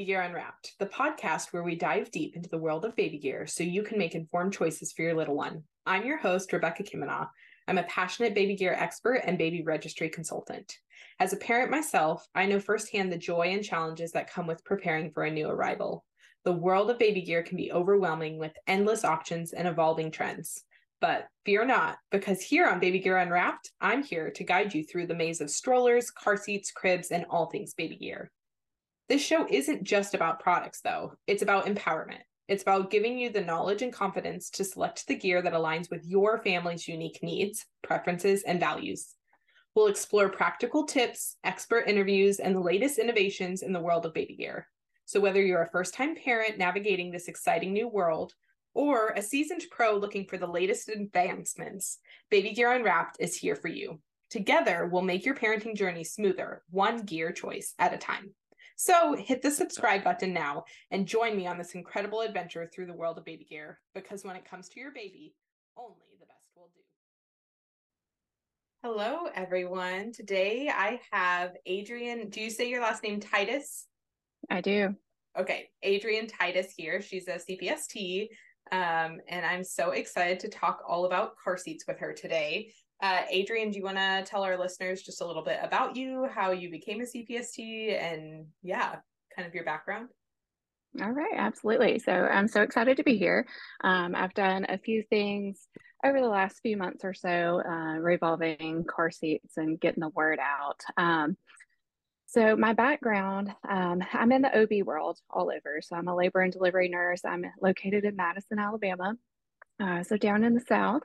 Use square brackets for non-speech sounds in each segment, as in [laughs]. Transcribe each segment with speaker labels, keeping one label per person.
Speaker 1: Baby Gear Unwrapped, the podcast where we dive deep into the world of baby gear so you can make informed choices for your little one. I'm your host, Rebekah Kimina. I'm a passionate baby gear expert and baby registry consultant. As a parent myself, I know firsthand the joy and challenges that come with preparing for a new arrival. The world of baby gear can be overwhelming with endless options and evolving trends. But fear not, because here on Baby Gear Unwrapped, I'm here to guide you through the maze of strollers, car seats, cribs, and all things baby gear. This show isn't just about products, though, it's about empowerment. It's about giving you the knowledge and confidence to select the gear that aligns with your family's unique needs, preferences, and values. We'll explore practical tips, expert interviews, and the latest innovations in the world of baby gear. So, whether you're a first time parent navigating this exciting new world, or a seasoned pro looking for the latest advancements, Baby Gear Unwrapped is here for you. Together, we'll make your parenting journey smoother, one gear choice at a time. So hit the subscribe button now and join me on this incredible adventure through the world of baby gear because when it comes to your baby, only the best will do. Hello, everyone. Today I have Adrienne. Do you say your last name Titus?
Speaker 2: I do.
Speaker 1: Okay, Adrienne Titus here. She's a CPST, um, and I'm so excited to talk all about car seats with her today. Uh, Adrienne, do you want to tell our listeners just a little bit about you, how you became a CPST, and yeah, kind of your background?
Speaker 2: All right, absolutely. So I'm so excited to be here. Um, I've done a few things over the last few months or so uh, revolving car seats and getting the word out. Um, so my background, um, I'm in the OB world all over. So I'm a labor and delivery nurse. I'm located in Madison, Alabama, uh, so down in the South.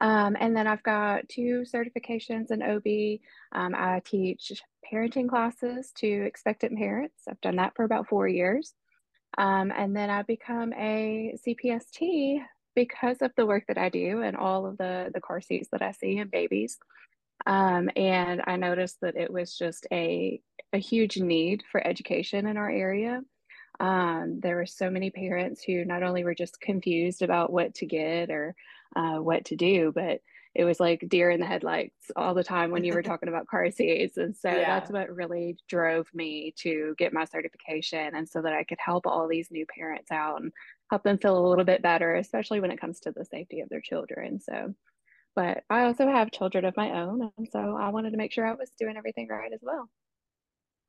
Speaker 2: Um, and then I've got two certifications in OB. Um, I teach parenting classes to expectant parents. I've done that for about four years. Um, and then I become a CPST because of the work that I do and all of the, the car seats that I see in babies. Um, and I noticed that it was just a, a huge need for education in our area. Um, there were so many parents who not only were just confused about what to get or uh, what to do, but it was like deer in the headlights all the time when you were [laughs] talking about car seats. And so yeah. that's what really drove me to get my certification and so that I could help all these new parents out and help them feel a little bit better, especially when it comes to the safety of their children. So, but I also have children of my own. And so I wanted to make sure I was doing everything right as well.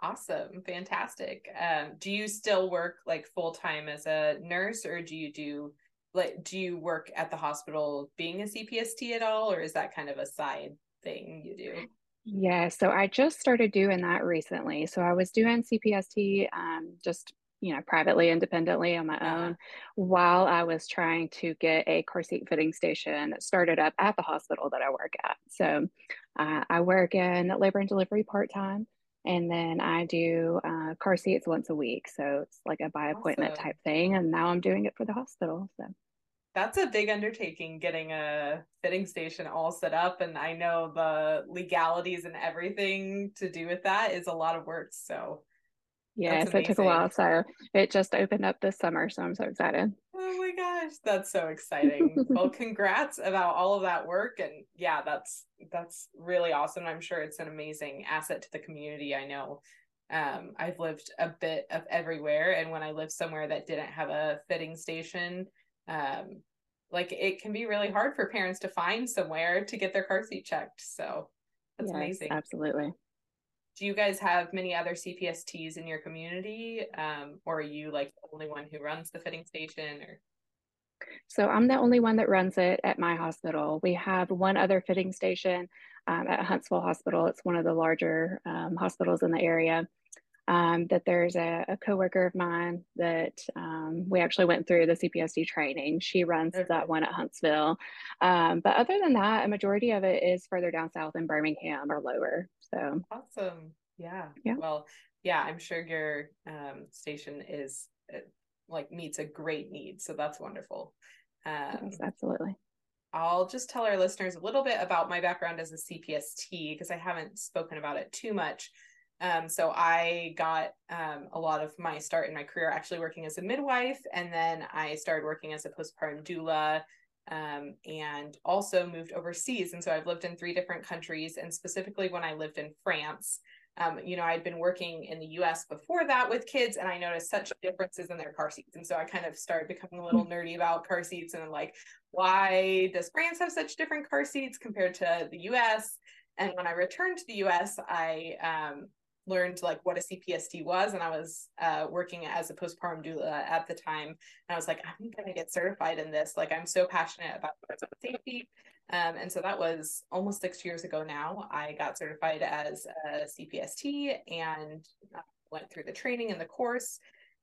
Speaker 1: Awesome. Fantastic. Um, do you still work like full time as a nurse or do you do like do you work at the hospital being a CPST at all or is that kind of a side thing you do?
Speaker 2: Yeah, so I just started doing that recently. So I was doing CPST um, just you know privately independently on my uh-huh. own while I was trying to get a car seat fitting station started up at the hospital that I work at. So uh, I work in labor and delivery part time and then I do uh, car seats once a week. So it's like a by appointment awesome. type thing. And now I'm doing it for the hospital. So
Speaker 1: that's a big undertaking getting a fitting station all set up. And I know the legalities and everything to do with that is a lot of work. So
Speaker 2: yeah, so it took a while. So it just opened up this summer. So I'm so excited.
Speaker 1: Oh my gosh, that's so exciting. well, [laughs] congrats about all of that work. And yeah, that's that's really awesome. I'm sure it's an amazing asset to the community. I know um, I've lived a bit of everywhere. And when I lived somewhere that didn't have a fitting station, um, like it can be really hard for parents to find somewhere to get their car seat checked. So that's yes, amazing.
Speaker 2: Absolutely
Speaker 1: do you guys have many other CPSTs in your community? Um, or are you like the only one who runs the fitting station or?
Speaker 2: So I'm the only one that runs it at my hospital. We have one other fitting station um, at Huntsville Hospital. It's one of the larger um, hospitals in the area. Um, that there's a, a coworker of mine that um, we actually went through the CPST training. She runs okay. that one at Huntsville. Um, but other than that, a majority of it is further down south in Birmingham or lower. So
Speaker 1: awesome. Yeah. Yeah. Well, yeah, I'm sure your um, station is uh, like meets a great need. So that's wonderful.
Speaker 2: Um, yes, absolutely.
Speaker 1: I'll just tell our listeners a little bit about my background as a CPST because I haven't spoken about it too much. Um, so I got um, a lot of my start in my career actually working as a midwife, and then I started working as a postpartum doula um, and also moved overseas. And so I've lived in three different countries. And specifically, when I lived in France, um, you know, I'd been working in the US before that with kids and I noticed such differences in their car seats. And so I kind of started becoming a little mm. nerdy about car seats and like, why does France have such different car seats compared to the US? And when I returned to the US, I um, learned like what a CPST was, and I was uh, working as a postpartum doula at the time. And I was like, I'm gonna get certified in this. Like, I'm so passionate about safety. Um, and so that was almost six years ago now. I got certified as a CPST and uh, went through the training and the course.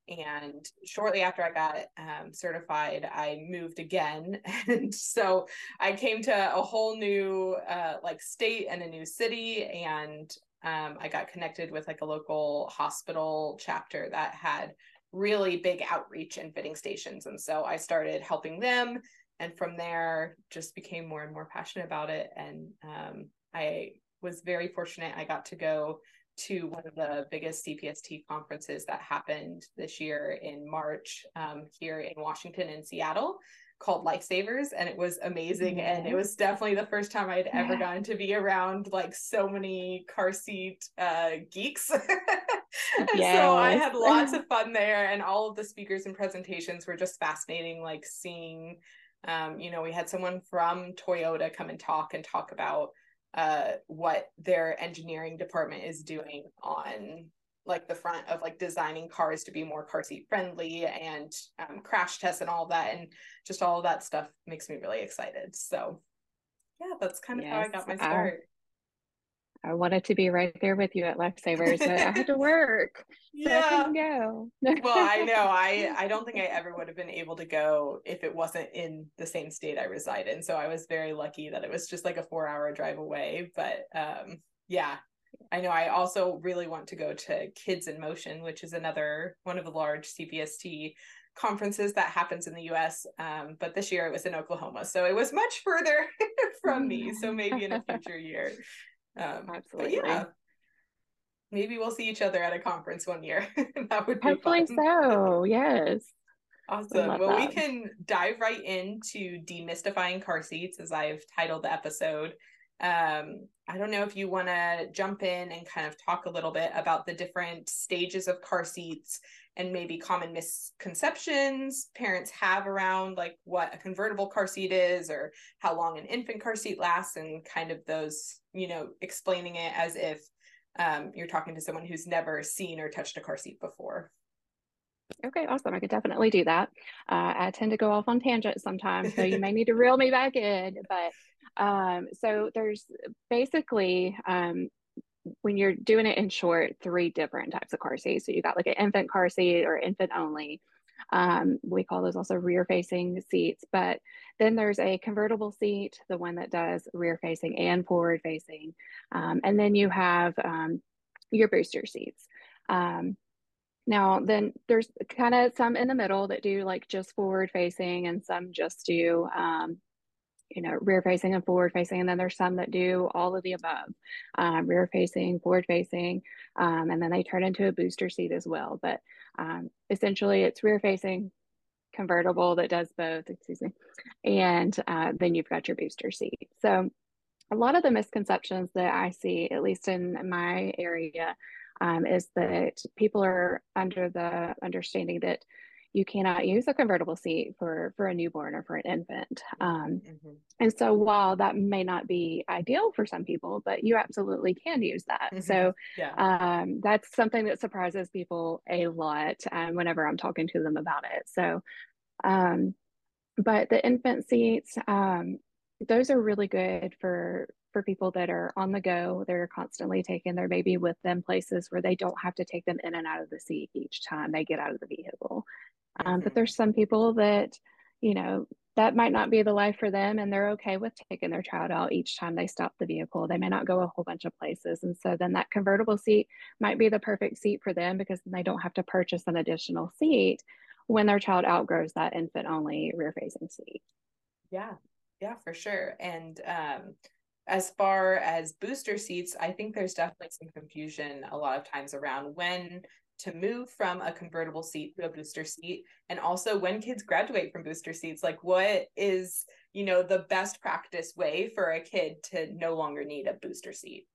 Speaker 1: And shortly after I got um, certified, I moved again. [laughs] And so I came to a whole new uh, like state and a new city. And um, I got connected with like a local hospital chapter that had really big outreach and fitting stations. And so I started helping them. And from there, just became more and more passionate about it. And um, I was very fortunate. I got to go to one of the biggest CPST conferences that happened this year in March um, here in Washington and Seattle called Lifesavers and it was amazing yeah. and it was definitely the first time I'd ever yeah. gotten to be around like so many car seat uh geeks. [laughs] yes. So I had lots [laughs] of fun there and all of the speakers and presentations were just fascinating like seeing um you know we had someone from Toyota come and talk and talk about uh, what their engineering department is doing on like the front of like designing cars to be more car seat friendly and um, crash tests and all that and just all of that stuff makes me really excited so yeah that's kind of yes, how i got my start
Speaker 2: I wanted to be right there with you at Lifesavers, but I had to work. yeah. So I go.
Speaker 1: well, I know. [laughs] I I don't think I ever would have been able to go if it wasn't in the same state I reside in. So I was very lucky that it was just like a four hour drive away. But um yeah. I know I also really want to go to Kidz in Motion, which is another one of the large CPST conferences that happens in the US. Um, but this year it was in Oklahoma. So it was much further [laughs] from me. So maybe in a [laughs] future year. Um, Absolutely. yeah, maybe we'll see each other at a conference one year. [laughs] that would be
Speaker 2: hopefully
Speaker 1: fun.
Speaker 2: so. Yes.
Speaker 1: Awesome. Well, that. we can dive right into demystifying car seats, as I've titled the episode. Um, I don't know if you want to jump in and kind of talk a little bit about the different stages of car seats and maybe common misconceptions parents have around like what a convertible car seat is or how long an infant car seat lasts and kind of those you know explaining it as if um, you're talking to someone who's never seen or touched a car seat before
Speaker 2: Okay, awesome. I could definitely do that. Uh, I tend to go off on tangents sometimes, so you may need to reel me back in. But um, so there's basically um, when you're doing it in short, three different types of car seats. So you got like an infant car seat or infant only. Um, we call those also rear facing seats. But then there's a convertible seat, the one that does rear facing and forward facing. Um, and then you have um, your booster seats. Um, now, then there's kind of some in the middle that do like just forward facing and some just do um, you know, rear facing and forward facing. And then there's some that do all of the above, um, rear facing, forward facing, um, and then they turn into a booster seat as well. But um, essentially, it's rear facing, convertible that does both, excuse me, and uh, then you've got your booster seat. So a lot of the misconceptions that I see, at least in my area, um, is that people are under the understanding that you cannot use a convertible seat for for a newborn or for an infant um, mm-hmm. and so while that may not be ideal for some people but you absolutely can use that mm-hmm. so yeah. um, that's something that surprises people a lot um, whenever i'm talking to them about it so um, but the infant seats um, those are really good for for people that are on the go they're constantly taking their baby with them places where they don't have to take them in and out of the seat each time they get out of the vehicle um, but there's some people that, you know, that might not be the life for them and they're okay with taking their child out each time they stop the vehicle. They may not go a whole bunch of places. And so then that convertible seat might be the perfect seat for them because they don't have to purchase an additional seat when their child outgrows that infant only rear facing seat.
Speaker 1: Yeah, yeah, for sure. And um, as far as booster seats, I think there's definitely some confusion a lot of times around when to move from a convertible seat to a booster seat and also when kids graduate from booster seats like what is you know the best practice way for a kid to no longer need a booster seat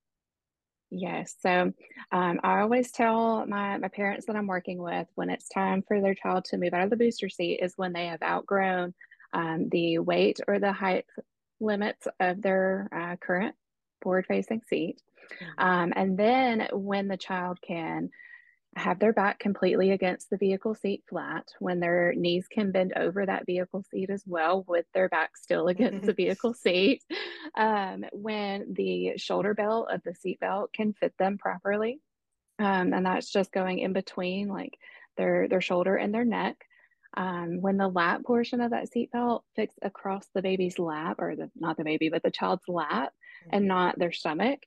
Speaker 2: Yes. So um, I always tell my, my parents that I'm working with when it's time for their child to move out of the booster seat is when they have outgrown um, the weight or the height limits of their uh, current forward facing seat. Mm-hmm. Um, and then when the child can have their back completely against the vehicle seat flat, when their knees can bend over that vehicle seat as well, with their back still against the [laughs] vehicle seat, um, when the shoulder belt of the seat belt can fit them properly. Um, and that's just going in between like their their shoulder and their neck. Um, when the lap portion of that seatbelt fits across the baby's lap, or the not the baby, but the child's lap, and mm-hmm. not their stomach.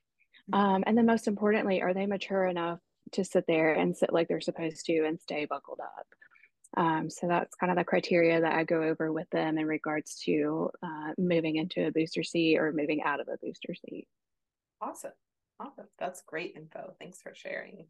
Speaker 2: Mm-hmm. Um, and then most importantly, are they mature enough to sit there and sit like they're supposed to and stay buckled up? Um, so that's kind of the criteria that I go over with them in regards to uh, moving into a booster seat or moving out of a booster seat.
Speaker 1: Awesome. Awesome. That's great info. Thanks for sharing.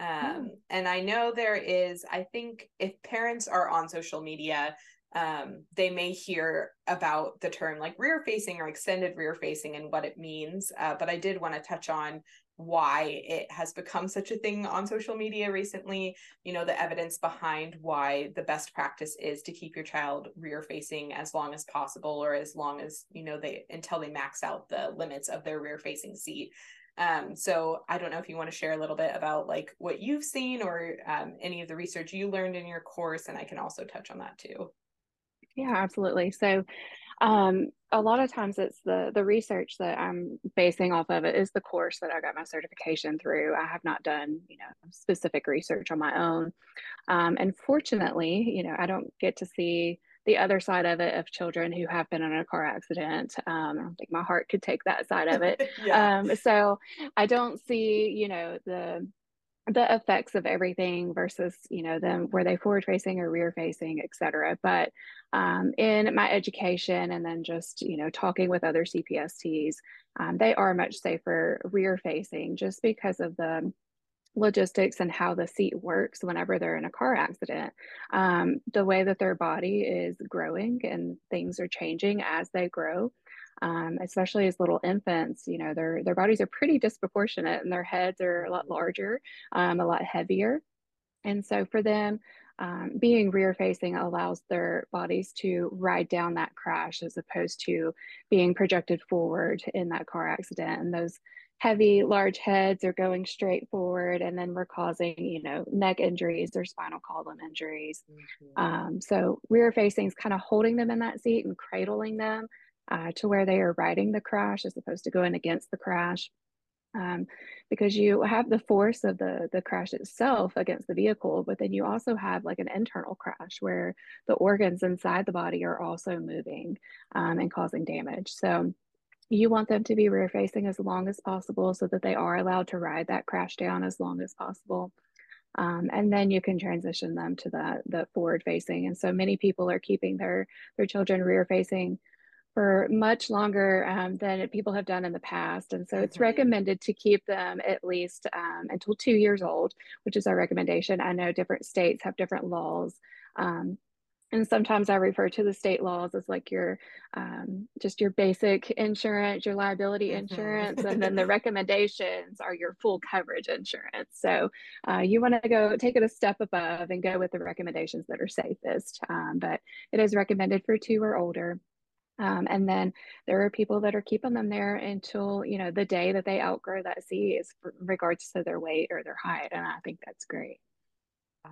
Speaker 1: Um, And I know there is, I think if parents are on social media, um, they may hear about the term like rear facing or extended rear facing and what it means. Uh, but I did want to touch on why it has become such a thing on social media recently. You know, the evidence behind why the best practice is to keep your child rear facing as long as possible or as long as, you know, they until they max out the limits of their rear facing seat. Um, so I don't know if you want to share a little bit about like what you've seen or um, any of the research you learned in your course, and I can also touch on that too.
Speaker 2: Yeah, absolutely. So um, a lot of times it's the the research that I'm basing off of it is the course that I got my certification through. I have not done you know specific research on my own, um, and fortunately, you know I don't get to see the other side of it of children who have been in a car accident. Um, I don't think my heart could take that side of it. [laughs] yeah. um, so I don't see you know the the effects of everything versus you know them were they forward facing or rear facing et cetera but um, in my education and then just you know talking with other cpsts um, they are much safer rear facing just because of the logistics and how the seat works whenever they're in a car accident um, the way that their body is growing and things are changing as they grow um, especially as little infants, you know, their their bodies are pretty disproportionate and their heads are a lot mm-hmm. larger, um, a lot heavier. And so for them, um, being rear facing allows their bodies to ride down that crash as opposed to being projected forward in that car accident. And those heavy, large heads are going straight forward, and then we're causing, you know, neck injuries or spinal column injuries. Mm-hmm. Um, so rear facing is kind of holding them in that seat and cradling them uh, to where they are riding the crash as opposed to going against the crash. Um, because you have the force of the the crash itself against the vehicle, but then you also have like an internal crash where the organs inside the body are also moving um, and causing damage. So you want them to be rear facing as long as possible so that they are allowed to ride that crash down as long as possible. Um, and then you can transition them to the the forward facing. And so many people are keeping their their children rear facing for much longer um, than people have done in the past. And so mm-hmm. it's recommended to keep them at least um, until two years old, which is our recommendation. I know different states have different laws. Um, and sometimes I refer to the state laws as like your um, just your basic insurance, your liability mm-hmm. [laughs] insurance, and then the recommendations are your full coverage insurance. So uh, you want to go take it a step above and go with the recommendations that are safest. Um, but it is recommended for two or older. Um, and then there are people that are keeping them there until, you know, the day that they outgrow that seat is regards to their weight or their height. And I think that's great.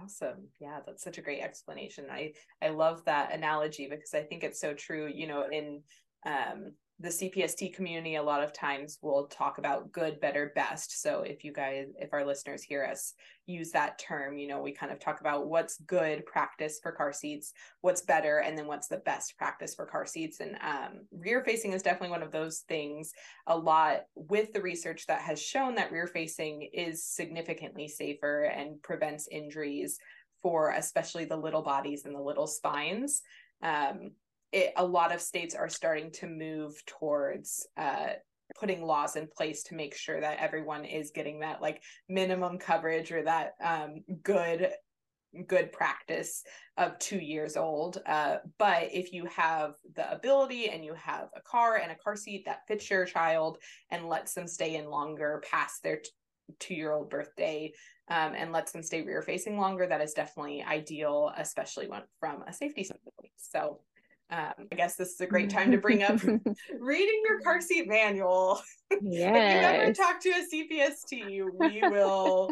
Speaker 1: Awesome. Yeah, that's such a great explanation. I I love that analogy because I think it's so true, you know, in um the CPST community a lot of times will talk about good, better, best. So if you guys, if our listeners hear us use that term, you know, we kind of talk about what's good practice for car seats, what's better, and then what's the best practice for car seats. And um, rear facing is definitely one of those things. A lot with the research that has shown that rear facing is significantly safer and prevents injuries for especially the little bodies and the little spines. Um, it, a lot of states are starting to move towards uh, putting laws in place to make sure that everyone is getting that like minimum coverage or that um, good good practice of two years old. Uh, but if you have the ability and you have a car and a car seat that fits your child and lets them stay in longer past their t- two year old birthday um, and lets them stay rear facing longer, that is definitely ideal, especially when from a safety standpoint. So um, I guess this is a great time to bring up [laughs] reading your car seat manual.
Speaker 2: Yes. [laughs]
Speaker 1: if you ever talk to a CPST, we will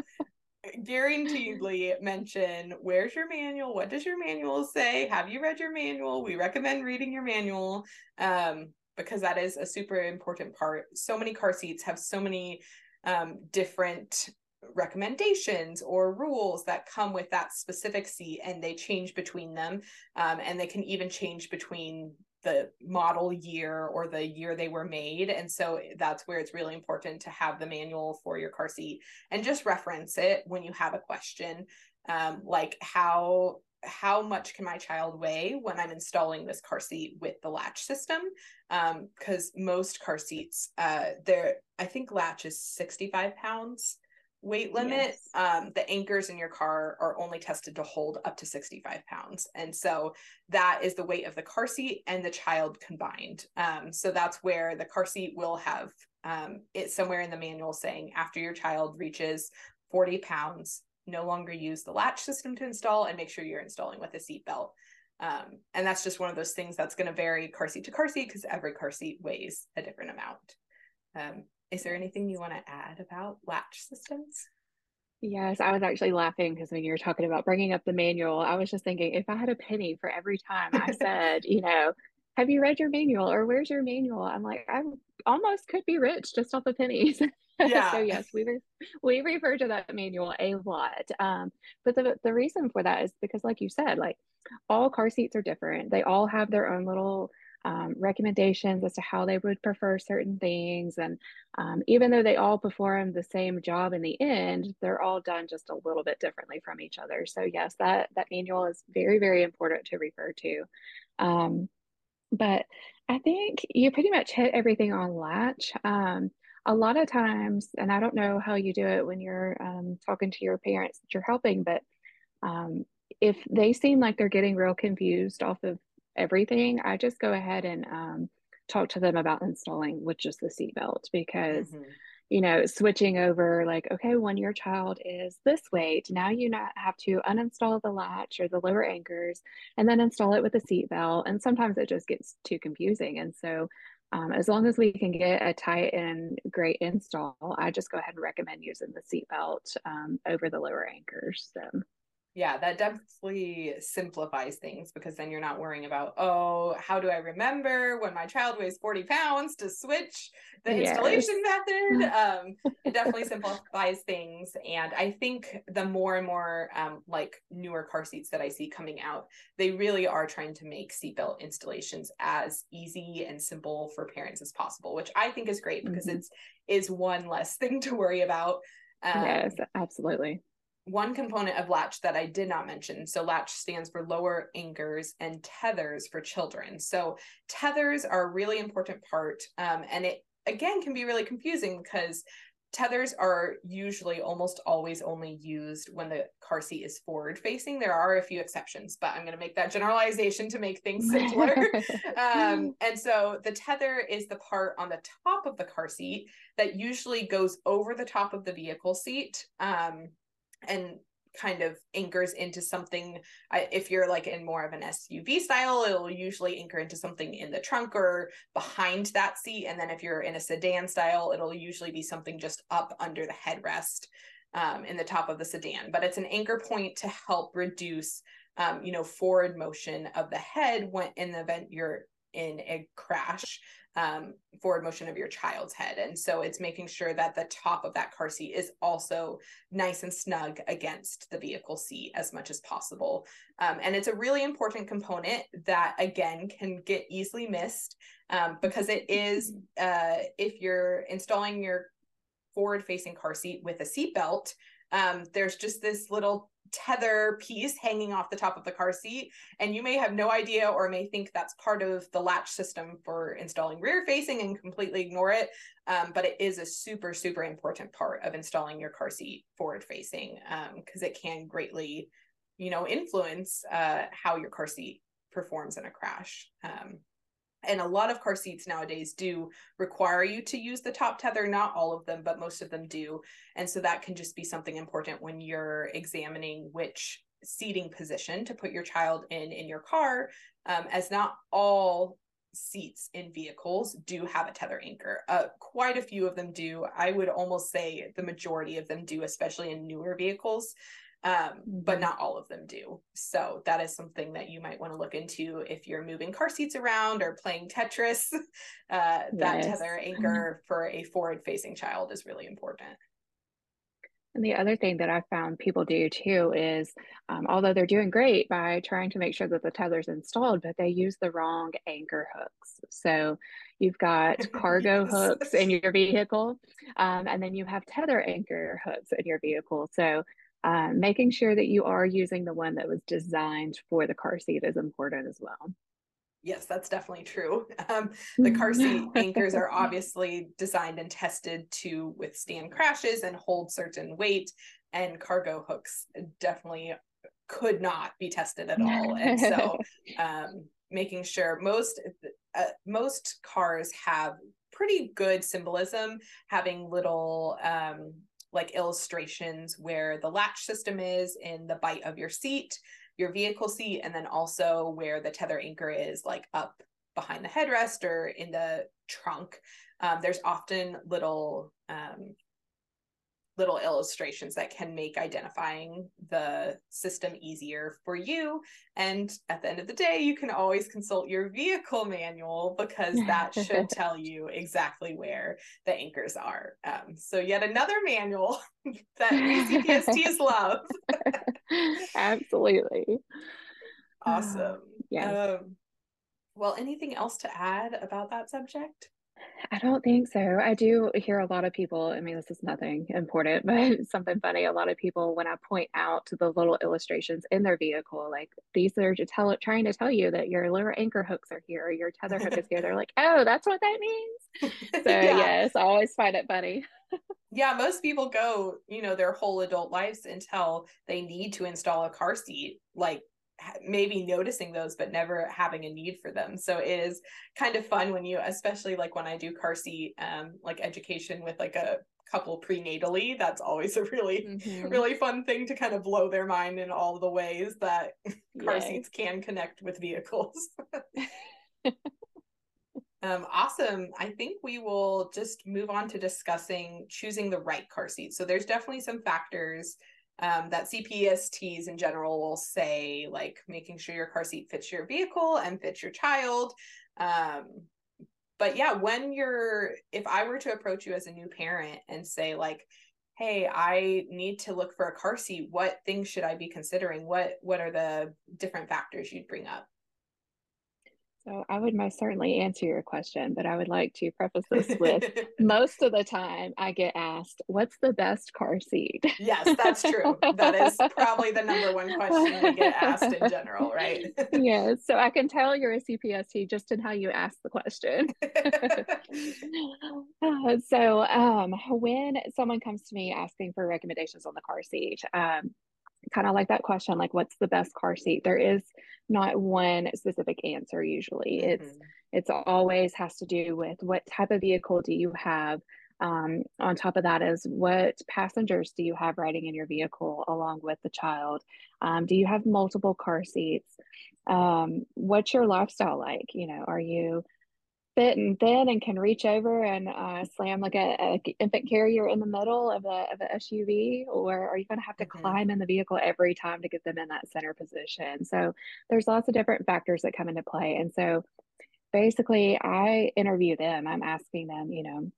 Speaker 1: guaranteedly mention where's your manual? What does your manual say? Have you read your manual? We recommend reading your manual um, because that is a super important part. So many car seats have so many um, different recommendations or rules that come with that specific seat and they change between them um, and they can even change between the model year or the year they were made and so that's where it's really important to have the manual for your car seat and just reference it when you have a question um, like how how much can my child weigh when I'm installing this car seat with the latch system? Because um, most car seats, uh, there, I think latch is 65 pounds weight limit, yes. um, the anchors in your car are only tested to hold up to 65 pounds. And so that is the weight of the car seat and the child combined. Um, so that's where the car seat will have um, it somewhere in the manual saying after your child reaches 40 pounds, no longer use the latch system to install and make sure you're installing with a seat belt. Um, and that's just one of those things that's going to vary car seat to car seat because every car seat weighs a different amount. Um, is there anything you want to add about latch systems?
Speaker 2: Yes, I was actually laughing because when you were talking about bringing up the manual, I was just thinking if I had a penny for every time I [laughs] said, you know, have you read your manual or where's your manual? I'm like, I almost could be rich just off the pennies. [laughs] Yeah. so yes, we re- we refer to that manual a lot. Um, but the the reason for that is because, like you said, like all car seats are different. They all have their own little um, recommendations as to how they would prefer certain things. And um, even though they all perform the same job in the end, they're all done just a little bit differently from each other. So yes, that that manual is very very important to refer to. Um, but I think you pretty much hit everything on latch. Um, a lot of times, and I don't know how you do it when you're um, talking to your parents that you're helping, but um, if they seem like they're getting real confused off of everything, I just go ahead and um, talk to them about installing with just the seatbelt because, mm-hmm. you know, switching over like, okay, when your child is this weight, now you not have to uninstall the latch or the lower anchors and then install it with a seatbelt. And sometimes it just gets too confusing. And so, um, as long as we can get a tight and great install, I just go ahead and recommend using the seatbelt um, over the lower anchors. So
Speaker 1: yeah that definitely simplifies things because then you're not worrying about oh how do i remember when my child weighs 40 pounds to switch the yes. installation method um, it definitely [laughs] simplifies things and i think the more and more um, like newer car seats that i see coming out they really are trying to make seatbelt installations as easy and simple for parents as possible which i think is great because mm-hmm. it's is one less thing to worry about
Speaker 2: um, yes absolutely
Speaker 1: one component of latch that I did not mention. So, latch stands for lower anchors and tethers for children. So, tethers are a really important part. Um, and it again can be really confusing because tethers are usually almost always only used when the car seat is forward facing. There are a few exceptions, but I'm going to make that generalization to make things simpler. [laughs] um, and so the tether is the part on the top of the car seat that usually goes over the top of the vehicle seat. Um, and kind of anchors into something if you're like in more of an SUV style it'll usually anchor into something in the trunk or behind that seat. And then if you're in a sedan style it'll usually be something just up under the headrest um, in the top of the sedan. But it's an anchor point to help reduce um, you know forward motion of the head when in the event you're in a crash um, forward motion of your child's head. And so it's making sure that the top of that car seat is also nice and snug against the vehicle seat as much as possible. Um, and it's a really important component that, again, can get easily missed um, because it is, [laughs] uh, if you're installing your forward facing car seat with a seat belt, um, there's just this little tether piece hanging off the top of the car seat and you may have no idea or may think that's part of the latch system for installing rear facing and completely ignore it um, but it is a super super important part of installing your car seat forward facing because um, it can greatly you know, influence uh, how your car seat performs in a crash. Um, and a lot of car seats nowadays do require you to use the top tether not all of them but most of them do and so that can just be something important when you're examining which seating position to put your child in in your car um, as not all seats in vehicles do have a tether anchor. Uh, quite a few of them do. I would almost say the majority of them do especially in newer vehicles um, but mm-hmm. not all of them do. So that is something that you might want to look into if you're moving car seats around or playing Tetris. [laughs] Uh, that yes. tether anchor for a forward facing child is really important.
Speaker 2: And the other thing that I found people do too is, um, although they're doing great by trying to make sure that the tether's installed, but they use the wrong anchor hooks. So you've got [laughs] cargo hooks in your vehicle, um, and then you have tether anchor hooks in your vehicle. So uh, making sure that you are using the one that was designed for the car seat is important as well.
Speaker 1: Yes, that's definitely true. [laughs] Um, the car seat [laughs] anchors are obviously designed and tested to withstand crashes and hold certain weight, and cargo hooks definitely could not be tested at all. And so, [laughs] um, making sure most uh, most cars have pretty good symbolism, having little um, like illustrations where the latch system is in the bite of your seat, your vehicle seat, and then also where the tether anchor is like up behind the headrest or in the trunk. Um, there's often little um, little illustrations that can make identifying the system easier for you. And at the end of the day, you can always consult your vehicle manual because that should [laughs] tell you exactly where the anchors are. Um, so, yet another manual [laughs] that CPSTs love. [laughs]
Speaker 2: Absolutely.
Speaker 1: Awesome. [sighs] Yeah. Um, well, anything else to add about that subject?
Speaker 2: I don't think so. I do hear a lot of people, I mean, this is nothing important, [laughs] but something funny. A lot of people, when I point out the little illustrations in their vehicle, like these are to tell trying to tell you that your little anchor hooks are here, your tether hook is here. They're like, oh, that's what that means. [laughs] So, yeah. yes, I always find it funny.
Speaker 1: yeah, most people go, you know, their whole adult lives until they need to install a car seat, like maybe noticing those but never having a need for them so it is kind of fun when you especially like when i do car seat um like education with like a couple prenatally that's always a really mm-hmm. really fun thing to kind of blow their mind in all the ways that [laughs] car Yay. seats can connect with vehicles [laughs] [laughs] um, awesome. I think we will just move on to discussing choosing the right car seat. So there's definitely some factors um, that CPSTs in general will say, like making sure your car seat fits your vehicle and fits your child. Um, but yeah, when you're, if I were to approach you as a new parent and say, like, hey, I need to look for a car seat, what things should I be considering? What what are the different factors you'd bring up?
Speaker 2: So I would most certainly answer your question, but I would like to preface this with [laughs] most of the time I get asked, what's the best car seat?
Speaker 1: Yes, that's true. that is probably the number one question we get asked in general, right? [laughs]
Speaker 2: yes. So I can tell you're a CPST just in how you ask the question. uh, [laughs] so um, when someone comes to me asking for recommendations on the car seat, um, kind of like that question like what's the best car seat? There is not one specific answer usually. Mm-hmm. it's it's always has to do with what type of vehicle do you have um, on top of that is what passengers do you have riding in your vehicle along with the child? Um, do you have multiple car seats? Um, what's your lifestyle like? You know are you fit and thin and can reach over and uh, slam like a, a, infant carrier in the middle of a of an SUV, or are you going to have to mm-hmm. climb in the vehicle every time to get them in that center position? So there's lots of different factors that come into play, and so basically, I interview them. I'm asking them, you know,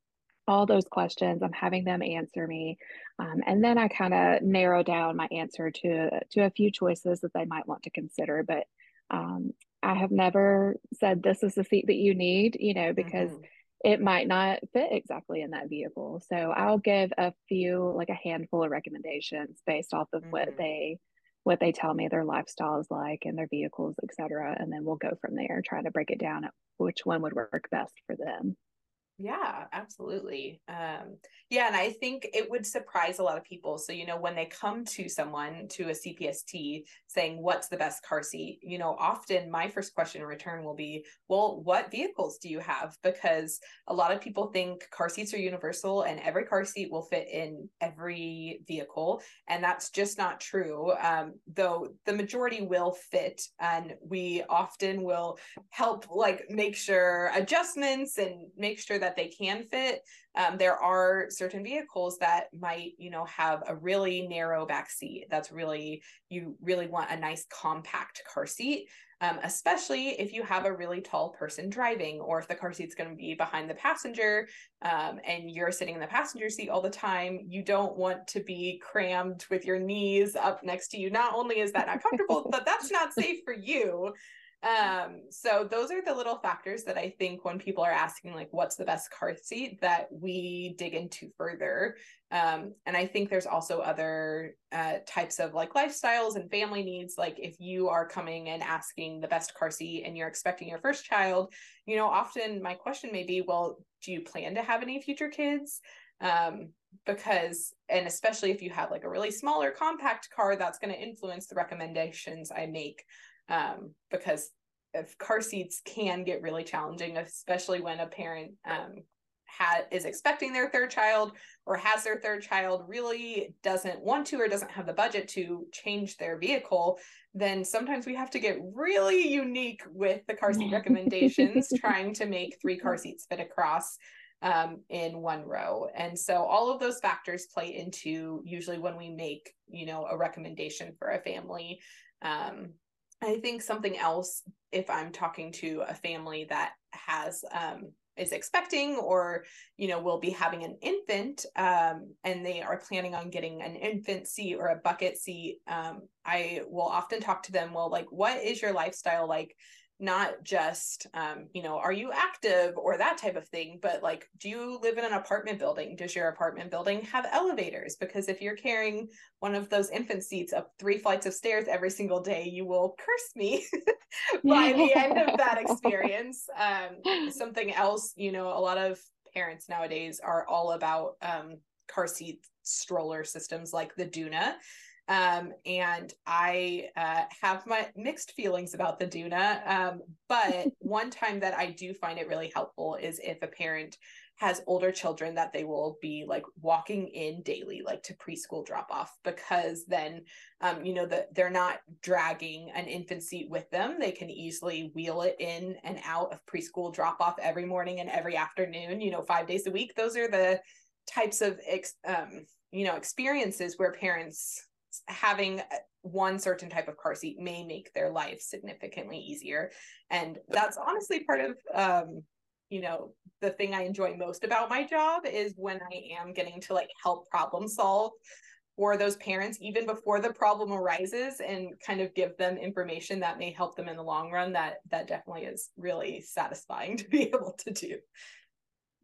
Speaker 2: all those questions. I'm having them answer me, um, and then I kind of narrow down my answer to to a few choices that they might want to consider. But um, I have never said this is the seat that you need, you know, because mm-hmm. it might not fit exactly in that vehicle. So I'll give a few, like a handful of recommendations based off of mm-hmm. what they what they tell me their lifestyle is like and their vehicles, et cetera. And then we'll go from there, trying to break it down at which one would work best for them.
Speaker 1: Yeah, absolutely. Um, yeah, and I think it would surprise a lot of people. So, you know, when they come to someone, to a CPST, saying, What's the best car seat? You know, often my first question in return will be, Well, what vehicles do you have? Because a lot of people think car seats are universal and every car seat will fit in every vehicle. And that's just not true. Um, though the majority will fit, and we often will help, like, make sure adjustments and make sure that that they can fit. Um, there are certain vehicles that might, you know, have a really narrow back seat. That's really, you really want a nice compact car seat. Um, especially if you have a really tall person driving, or if the car seat's going to be behind the passenger um, and you're sitting in the passenger seat all the time, you don't want to be crammed with your knees up next to you. Not only is that not comfortable, [laughs] but that's not safe for you. Um, so those are the little factors that I think when people are asking like what's the best car seat that we dig into further. Um, and I think there's also other uh, types of like lifestyles and family needs. Like if you are coming and asking the best car seat and you're expecting your first child, you know, often my question may be, well, do you plan to have any future kids? Um, because and especially if you have like a really smaller compact car that's going to influence the recommendations i make um, because if car seats can get really challenging, especially when a parent um, ha- is expecting their third child or has their third child really doesn't want to or doesn't have the budget to change their vehicle then sometimes we have to get really unique with the car seat recommendations [laughs] trying to make three car seats fit across um, in one row. And so all of those factors play into usually when we make you know a recommendation for a family um, I think something else, if I'm talking to a family that has um, is expecting or you know will be having an infant um, and they are planning on getting an infant seat or a bucket seat um, i will often talk to them well like what is your lifestyle like not just um, you know are you active or that type of thing but like do you live in an apartment building? Does your apartment building have elevators? Because if you're carrying one of those infant seats up three flights of stairs every single day you will curse me [laughs] by the end of that [laughs] experience. Um, something else you know a lot of parents nowadays are all about um, car seat stroller systems like the Doona um, and I uh, have my mixed feelings about the Doona. Um, but [laughs] one time that I do find it really helpful is if a parent has older children that they will be like walking in daily, like to preschool drop off, because then, um, you know, that they're not dragging an infant seat with them. They can easily wheel it in and out of preschool drop off every morning and every afternoon, you know, five days a week. Those are the types of, ex- um, you know, experiences where parents having one certain type of car seat may make their life significantly easier. And that's honestly part of um you know the thing i enjoy most about my job is when i am getting to like help problem solve for those parents even before the problem arises and kind of give them information that may help them in the long run that that definitely is really satisfying [laughs] to be able to do.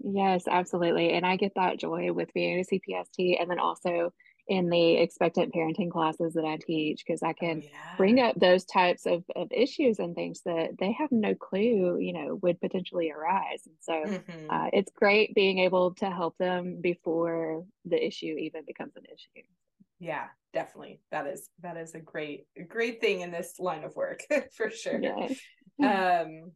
Speaker 2: Yes absolutely. And i get that joy with being a cpst and then also in the expectant parenting classes that I teach because I oh, can oh, yeah. bring up those types of, of issues and things that they have no clue, you know, would potentially arise. And so mm-hmm. uh, it's great being able to help them before the issue even becomes an issue.
Speaker 1: Yeah, definitely. That is that is a great great thing in this line of work [laughs] for sure. Yeah. um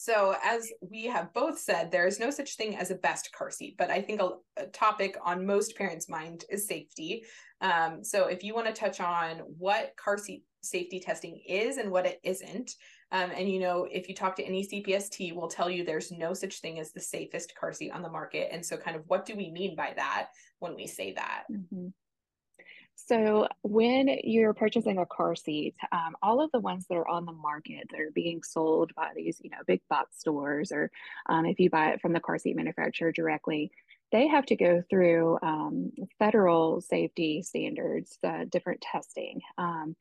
Speaker 1: so, as we have both said, there is no such thing as a best car seat, but I think a, a topic on most parents' mind is safety. Um, so, if you want to touch on what car seat safety testing is and what it isn't, um, and you know, if you talk to any CPST, will tell you there's no such thing as the safest car seat on the market. And so, kind of, what do we mean by that when we say that?
Speaker 2: Mm-hmm. So when you're purchasing a car seat, um, all of the ones that are on the market that are being sold by these, you know, big box stores, or um, if you buy it from the car seat manufacturer directly, they have to go through um, federal safety standards, uh, different testing. Um,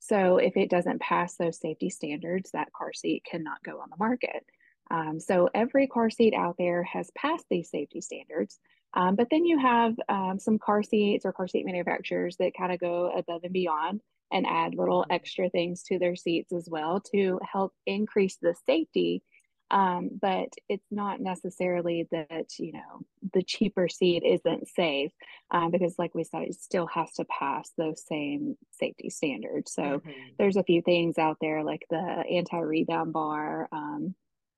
Speaker 2: so if it doesn't pass those safety standards, that car seat cannot go on the market. Um, so every car seat out there has passed these safety standards. Um, but then you have um, some car seats or car seat manufacturers that kind of go above and beyond and add little mm-hmm. extra things to their seats as well to help increase the safety Um, but it's not necessarily that, you know, the cheaper seat isn't safe um, because, like we said, it still has to pass those same safety standards. So mm-hmm. there's a few things out there like the anti rebound bar, um,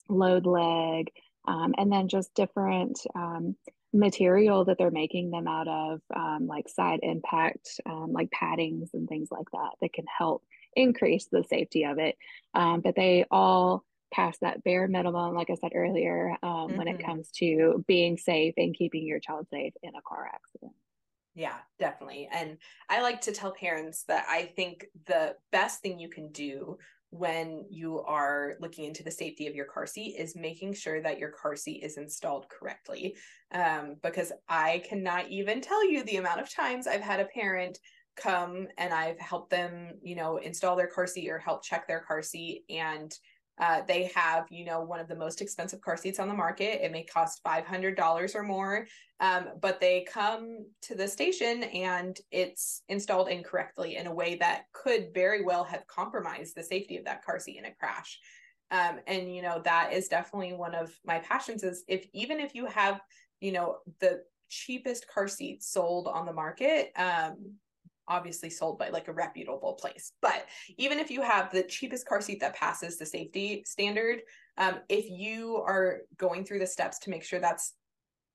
Speaker 2: load leg, um, and then just different um, material that they're making them out of, um, like side impact, um, like paddings and things like that, that can help increase the safety of it. Um, but they all pass that bare minimum, like I said earlier, mm-hmm. when it mm-hmm. comes to being safe and keeping your child safe in a car accident.
Speaker 1: Yeah, definitely. And I like to tell parents that I think the best thing you can do when you are looking into the safety of your car seat is making sure that your car seat is installed correctly. Um, because I cannot even tell you the amount of times I've had a parent come and I've helped them, you know, install their car seat or help check their car seat and uh, they have, you know, one of the most expensive car seats on the market. It may cost $500 or more, um, but they come to the station and it's installed incorrectly in a way that could very well have compromised the safety of that car seat in a crash. Um, and, you know, that is definitely one of my passions is if even if you have, you know, the cheapest car seat sold on the market, um, obviously sold by like a reputable place. But even if you have the cheapest car seat that passes the safety standard, um, if you are going through the steps to make sure that's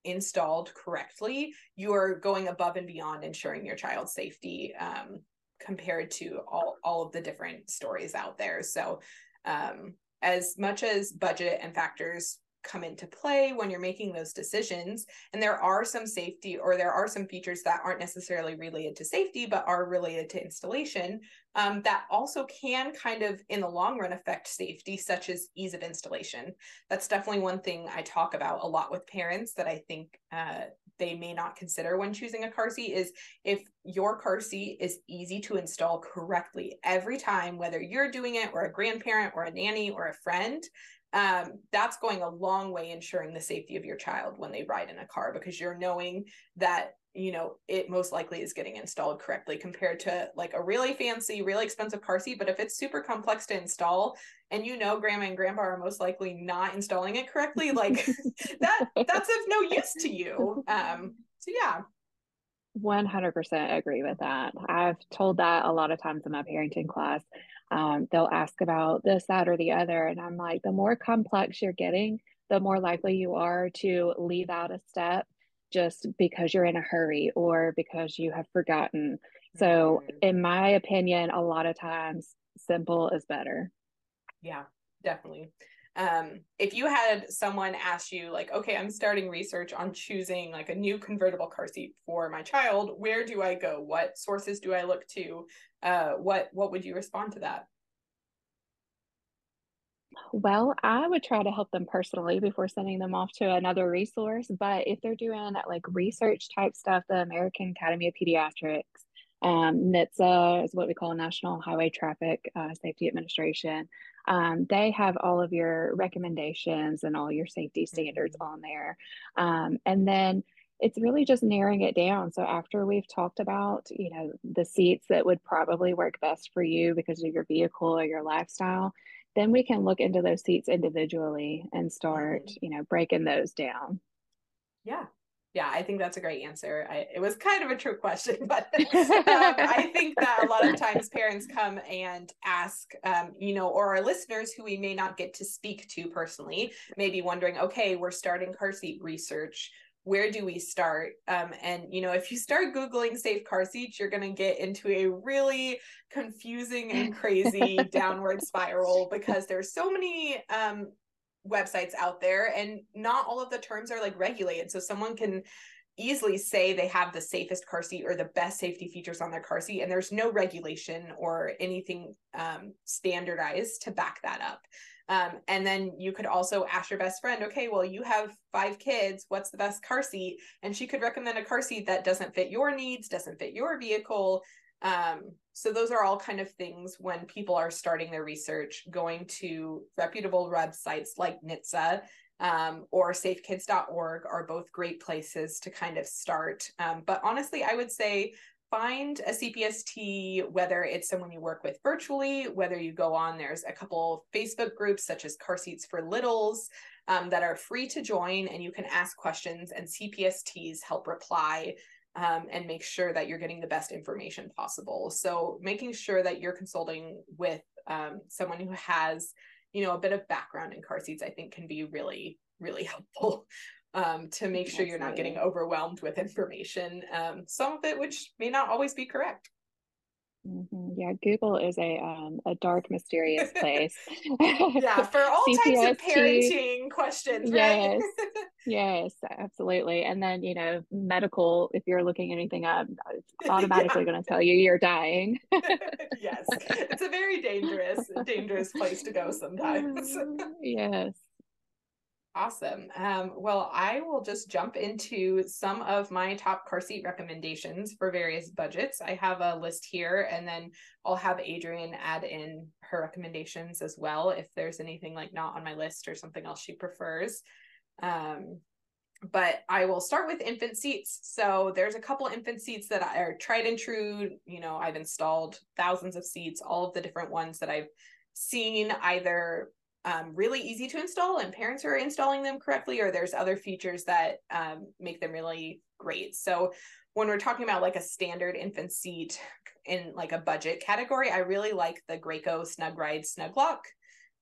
Speaker 1: installed correctly, you are going above and beyond ensuring your child's safety um, compared to all, all of the different stories out there. So, um, as much as budget and factors come into play when you're making those decisions. And there are some safety or there are some features that aren't necessarily related to safety, but are related to installation um, that also can kind of, in the long run, affect safety, such as ease of installation. That's definitely one thing I talk about a lot with parents that I think uh, they may not consider when choosing a car seat is if your car seat is easy to install correctly every time, whether you're doing it or a grandparent or a nanny or a friend, um, that's going a long way ensuring the safety of your child when they ride in a car because you're knowing that you know it most likely is getting installed correctly compared to like a really fancy really expensive car seat. But if it's super complex to install and you know grandma and grandpa are most likely not installing it correctly like [laughs] [laughs] that that's of no use to you. Um so yeah.
Speaker 2: 100% agree with that. I've told that a lot of times in my parenting class um, they'll ask about this, that, or the other. And I'm like, the more complex you're getting, the more likely you are to leave out a step just because you're in a hurry or because you have forgotten. So, mm-hmm. in my opinion, a lot of times, simple is better.
Speaker 1: Yeah, definitely. Um, if you had someone ask you, like, okay, I'm starting research on choosing like a new convertible car seat for my child, where do I go? What sources do I look to? uh, what what would you respond to that?
Speaker 2: Well, I would try to help them personally before sending them off to another resource. But if they're doing like research type stuff, the American Academy of Pediatrics, um, NHTSA is what we call National Highway Traffic uh, Safety Administration. Um, they have all of your recommendations and all your safety standards mm-hmm. on there. Um, and then it's really just narrowing it down. So after we've talked about, you know, the seats that would probably work best for you because of your vehicle or your lifestyle, then we can look into those seats individually and start, mm-hmm. you know, breaking those down.
Speaker 1: Yeah. Yeah, I think that's a great answer. I, it was kind of a true question, [laughs] but um, I [laughs] think that a lot of times parents come and ask, um, you know, or our listeners who we may not get to speak to personally, may be wondering, okay, we're starting car seat research where do we start um, and you know if you start googling safe car seats you're going to get into a really confusing and crazy [laughs] downward spiral because there's so many um, websites out there and not all of the terms are like regulated so someone can easily say they have the safest car seat or the best safety features on their car seat and there's no regulation or anything um, standardized to back that up um, and then you could also ask your best friend, okay, well, you have five kids. What's the best car seat? And she could recommend a car seat that doesn't fit your needs, doesn't fit your vehicle. Um, so those are all kind of things when people are starting their research, going to reputable websites like NHTSA um, or safekids.org are both great places to kind of start. Um, but honestly, I would say find a CPST, whether it's someone you work with virtually, whether you go on, there's a couple Facebook groups such as Car Seats for Littles um, that are free to join and you can ask questions and CPSTs help reply um, and make sure that you're getting the best information possible. So making sure that you're consulting with um, someone who has, you know, a bit of background in car seats, I think can be really, really helpful [laughs] um, to make sure you're not getting overwhelmed with information. Um, some of it which may not always be correct.
Speaker 2: Mm-hmm. Yeah, Google is a um, a dark, mysterious [laughs] place.
Speaker 1: yeah, for all types of [laughs] parenting questions, right?
Speaker 2: Yes, absolutely. And then you know, medical. If you're looking anything up, it's [laughs] automatically yeah. going to tell you you're dying. [laughs]
Speaker 1: yes, it's a very dangerous, dangerous place to go sometimes. [laughs]
Speaker 2: yes.
Speaker 1: Awesome. Um, well, I will just jump into some of my top car seat recommendations for various budgets. I have a list here, and then I'll have Adrienne add in her recommendations as well if there's anything like not on my list or something else she prefers. Um, but I will start with infant seats. So there's a couple infant seats that are tried and true. You know, I've installed thousands of seats, all of the different ones that I've seen either um, really easy to install and parents are installing them correctly or there's other features that um, make them really great so when we're talking about like a standard infant seat in like a budget category i really like the graco snug ride snug lock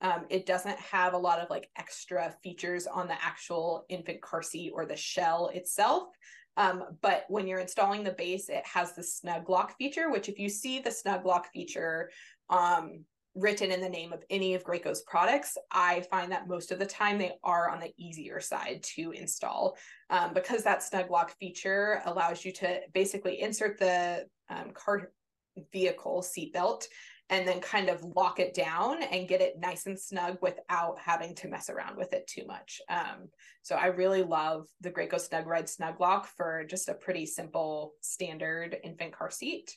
Speaker 1: um, it doesn't have a lot of like extra features on the actual infant car seat or the shell itself. Um, but when you're installing the base it has the snug lock feature which if you see the snug lock feature um, written in the name of any of Graco's products, I find that most of the time they are on the easier side to install. Um, because that snug lock feature allows you to basically insert the um, car vehicle seatbelt and then kind of lock it down and get it nice and snug without having to mess around with it too much. Um, so I really love the Graco Snug Ride Snug Lock for just a pretty simple standard infant car seat.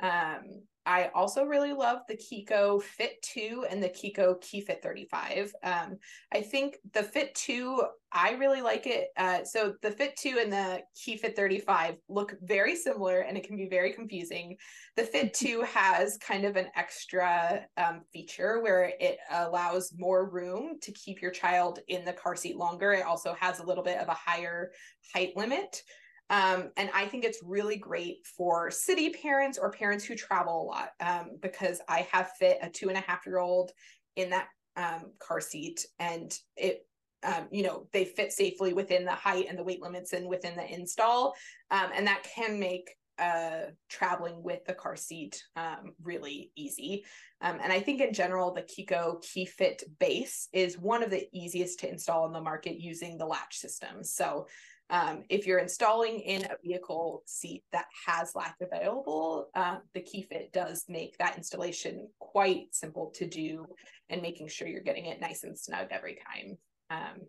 Speaker 1: Um, I also really love the Chicco Fit 2 and the Chicco KeyFit 35. Um, I think the Fit 2, I really like it. Uh, so the Fit 2 and the KeyFit 35 look very similar and it can be very confusing. The Fit [laughs] 2 has kind of an extra um, feature where it allows more room to keep your child in the car seat longer. It also has a little bit of a higher height limit. Um, and I think it's really great for city parents or parents who travel a lot um, because I have fit a two and a half year old in that um, car seat and it um, you know they fit safely within the height and the weight limits and within the install um, and that can make uh, traveling with the car seat um, really easy. Um, and I think in general, the Chicco KeyFit base is one of the easiest to install in the market using the latch system. So um, if you're installing in a vehicle seat that has latch available, uh, the KeyFit does make that installation quite simple to do and making sure you're getting it nice and snug every time. Um,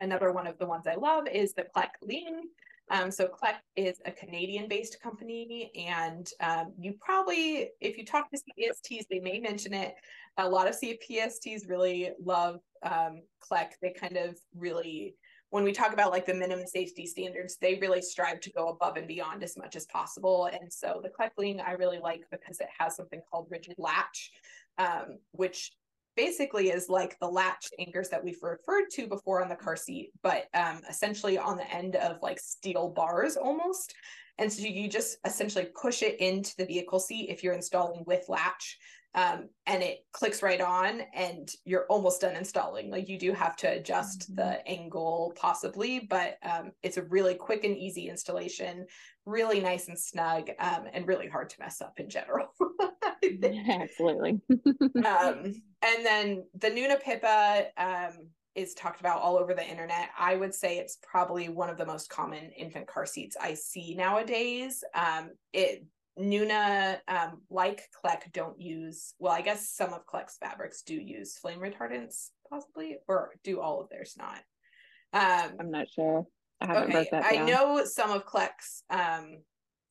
Speaker 1: another one of the ones I love is the Clek Liing. Um, so Clek is a Canadian-based company, and um, you probably, if you talk to CPSTs, they may mention it. A lot of CPSTs really love um, Clek. They kind of really when we talk about like the minimum safety standards, they really strive to go above and beyond as much as possible. And so the Clek I really like because it has something called rigid latch, um, which basically is like the latch anchors that we've referred to before on the car seat, but um, essentially on the end of like steel bars almost. And so you just essentially push it into the vehicle seat if you're installing with latch um, and it clicks right on and you're almost done installing like you do have to adjust mm-hmm. the angle possibly but um, it's a really quick and easy installation really nice and snug um, and really hard to mess up in general [laughs]
Speaker 2: absolutely [laughs]
Speaker 1: um, and then the nuna Pipa um, is talked about all over the internet. I would say it's probably one of the most common infant car seats I see nowadays. Um, it Nuna, um, like Clek, don't use, well, I guess some of Clek's fabrics do use flame retardants, possibly, or do all of theirs not?
Speaker 2: Um, I'm not sure. I haven't okay.
Speaker 1: that I know some of Clek's um,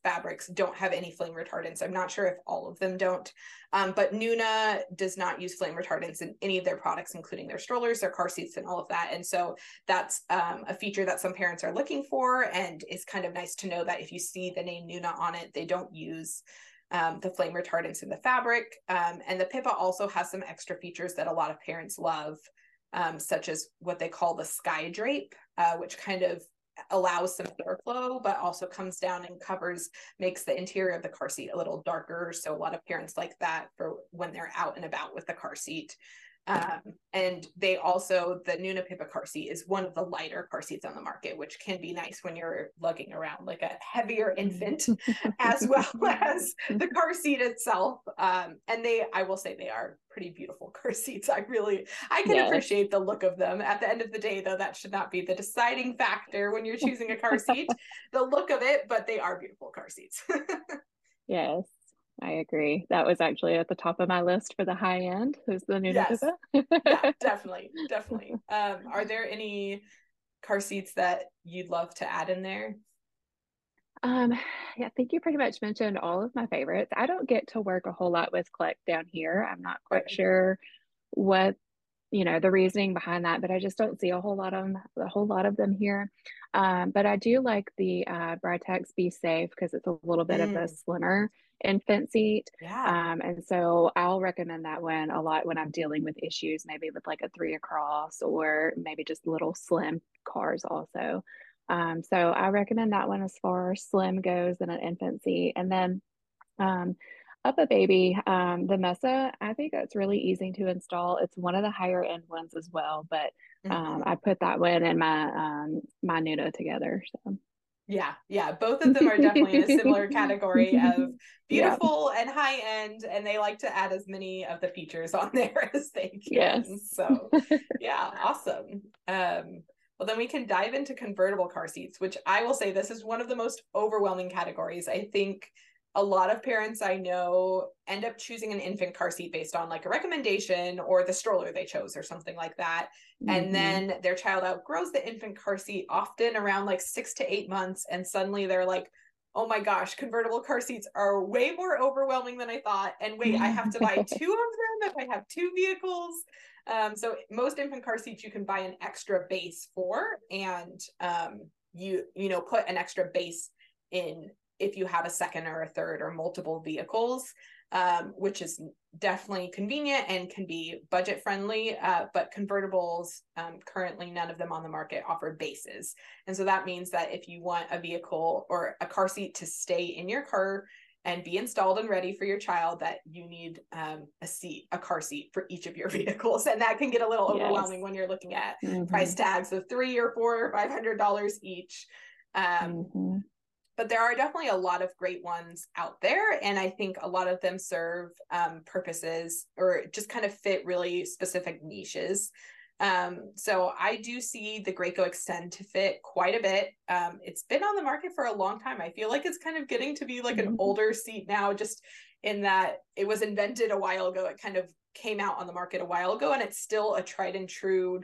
Speaker 1: fabrics don't have any flame retardants. I'm not sure if all of them don't, um, but Nuna does not use flame retardants in any of their products, including their strollers, their car seats, and all of that. And so that's um, a feature that some parents are looking for, and is kind of nice to know that if you see the name Nuna on it, they don't use um, the flame retardants in the fabric. Um, and the Pipa also has some extra features that a lot of parents love, um, such as what they call the sky drape, uh, which kind of allows some airflow, but also comes down and covers, makes the interior of the car seat a little darker. So a lot of parents like that for when they're out and about with the car seat. Um, and they also, the Nuna Pipa car seat is one of the lighter car seats on the market, which can be nice when you're lugging around like a heavier infant, [laughs] as well [laughs] as the car seat itself. Um, and they, I will say, they are pretty beautiful [laughs] car seats. I really, I can yes. appreciate the look of them. At the end of the day, though, that should not be the deciding factor when you're choosing a car seat, the look of it, but they are beautiful car seats.
Speaker 2: yes. I agree. That was actually at the top of my list for the high end. Who's the new
Speaker 1: yes. [laughs] yeah, definitely, definitely. Um, are there any car seats that you'd love to add in there?
Speaker 2: Um, yeah, I think you pretty much mentioned all of my favorites. I don't get to work a whole lot with Clek down here. I'm not quite sure what you know the reasoning behind that, but I just don't see a whole lot of them, a whole lot of them here. Um, but I do like the uh, Britax B-Safe because it's a little bit mm. of a mm. slimmer infant seat.
Speaker 1: Yeah.
Speaker 2: Um, and so I'll recommend that one a lot when I'm dealing with issues, maybe with like a three across or maybe just little slim cars also. Um, so I recommend that one as far as slim goes in an infant seat. And then um, UPPAbaby, um, the Mesa, I think that's really easy to install. It's one of the higher end ones as well, but um, mm-hmm. I put that one and my um, my Nuna together. So
Speaker 1: yeah, yeah. Both of them are definitely in a similar category of [laughs] beautiful yeah. and high end, and they like to add as many of the features on [laughs] there as they can.
Speaker 2: Yes.
Speaker 1: So [laughs] yeah, awesome. Um, well, then we can dive into convertible car seats, which I will say this is one of the most overwhelming categories. I think a lot of parents I know end up choosing an infant car seat based on like a recommendation or the stroller they chose or something like that. Mm-hmm. And then their child outgrows the infant car seat often around like six to eight months. And suddenly they're like, oh my gosh, convertible car seats are way more overwhelming than I thought. And wait, I have to buy [laughs] two of them if I have two vehicles. Um, so most infant car seats you can buy an extra base for, and um, you you know put an extra base in if you have a second or a third or multiple vehicles, um, which is definitely convenient and can be budget friendly. Uh, but convertibles, um, currently none of them on the market offer bases. And so that means that if you want a vehicle or a car seat to stay in your car and be installed and ready for your child, that you need um, a seat, a car seat for each of your [laughs] vehicles. And that can get a little overwhelming yes. when you're looking at mm-hmm. price tags of three or four or five hundred dollars each. Um, mm-hmm but there are definitely a lot of great ones out there and i think a lot of them serve um, purposes or just kind of fit really specific niches. Um, so i do see the graco extend to fit quite a bit. Um, it's been on the market for a long time. I feel like it's kind of getting to be like an mm-hmm. older seat now just in that it was invented a while ago. It kind of came out on the market a while ago and it's still a tried and true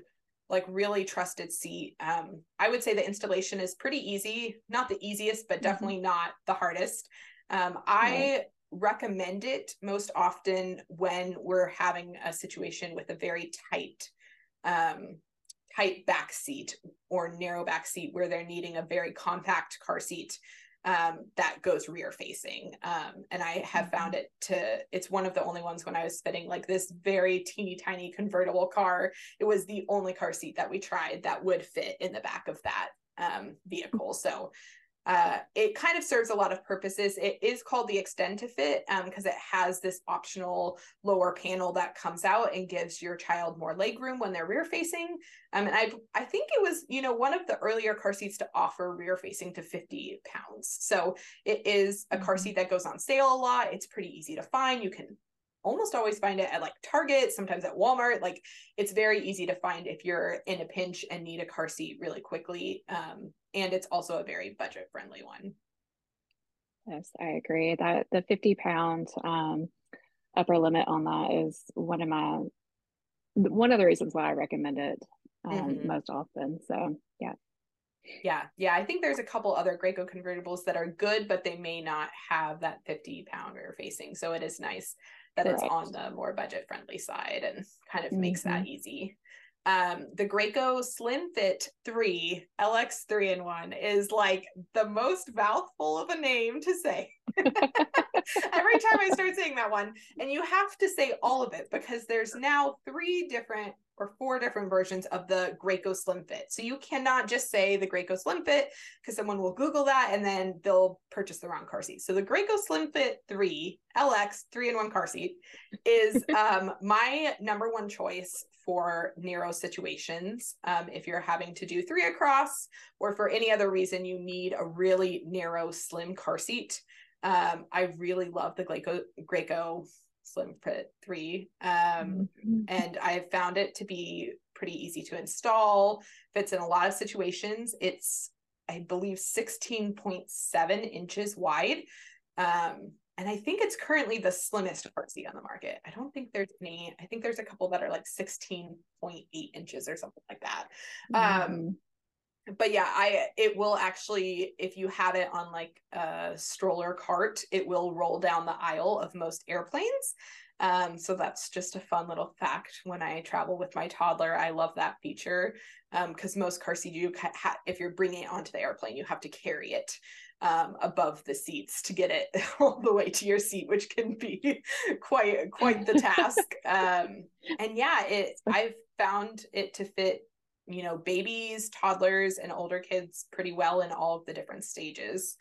Speaker 1: like really trusted seat. Um, I would say the installation is pretty easy, not the easiest, but mm-hmm. definitely mm-hmm. not the hardest. Um, I recommend it most often when we're having a situation with a very tight, um, tight back seat or narrow back seat where they're needing a very compact car seat um, that goes rear facing. Um, and I have mm-hmm. found it to, it's one of the only ones when I was fitting like this very teeny tiny convertible car. It was the only car seat that we tried that would fit in the back of that um, vehicle. So uh, it kind of serves a lot of purposes. It is called the Extend to Fit because um, it has this optional lower panel that comes out and gives your child more leg room when they're rear facing. Um, and I I think it was you know one of the earlier car seats to offer rear facing to 50 pounds. So it is a car mm-hmm. seat that goes on sale a lot. It's pretty easy to find. You can almost always find it at like Target, sometimes at Walmart. Like it's very easy to find if you're in a pinch and need a car seat really quickly. Um, and it's also a very budget friendly one.
Speaker 2: Yes, I agree. That the 50 pound um, upper limit on that is one of my one of the reasons why I recommend it um, mm-hmm. most often. So yeah.
Speaker 1: Yeah, yeah. I think there's a couple other Graco convertibles that are good, but they may not have that 50 pound rear facing. So it is nice that it's on the more budget friendly side and kind of mm-hmm. makes that mm-hmm. easy. Um, the Graco Slim Fit 3 LX 3 in 1 is like the most mouthful of a name to say. [laughs] Every time I start saying that one, and you have to say all of it because there's now three different or four different versions of the Graco Slim Fit. So you cannot just say the Graco Slim Fit because someone will Google that and then they'll purchase the wrong car seat. So the Graco Slim Fit 3 LX 3 in 1 car seat is [laughs] um, my number one choice for narrow situations. Um, if you're having to do three across or for any other reason you need a really narrow, slim car seat. Um, I really love the Graco, Graco Slim Fit 3. Um, mm-hmm. And I've found it to be pretty easy to install, fits in a lot of situations. It's, I believe, 16.7 inches wide. Um, and I think it's currently the slimmest seat on the market. I don't think there's any, I think there's a couple that are like 16.8 inches or something like that. Mm-hmm. Um, but yeah i it will actually if you have it on like a stroller cart it will roll down the aisle of most airplanes. Um, so that's just a fun little fact when i travel with my toddler i love that feature because um, most car seats you ha- if you're bringing it onto the airplane you have to carry it um, above the seats to get it [laughs] all the way to your seat which can be [laughs] quite quite the task. [laughs] Um, and yeah it i've found it to fit you know babies toddlers and older kids pretty well in all of the different stages.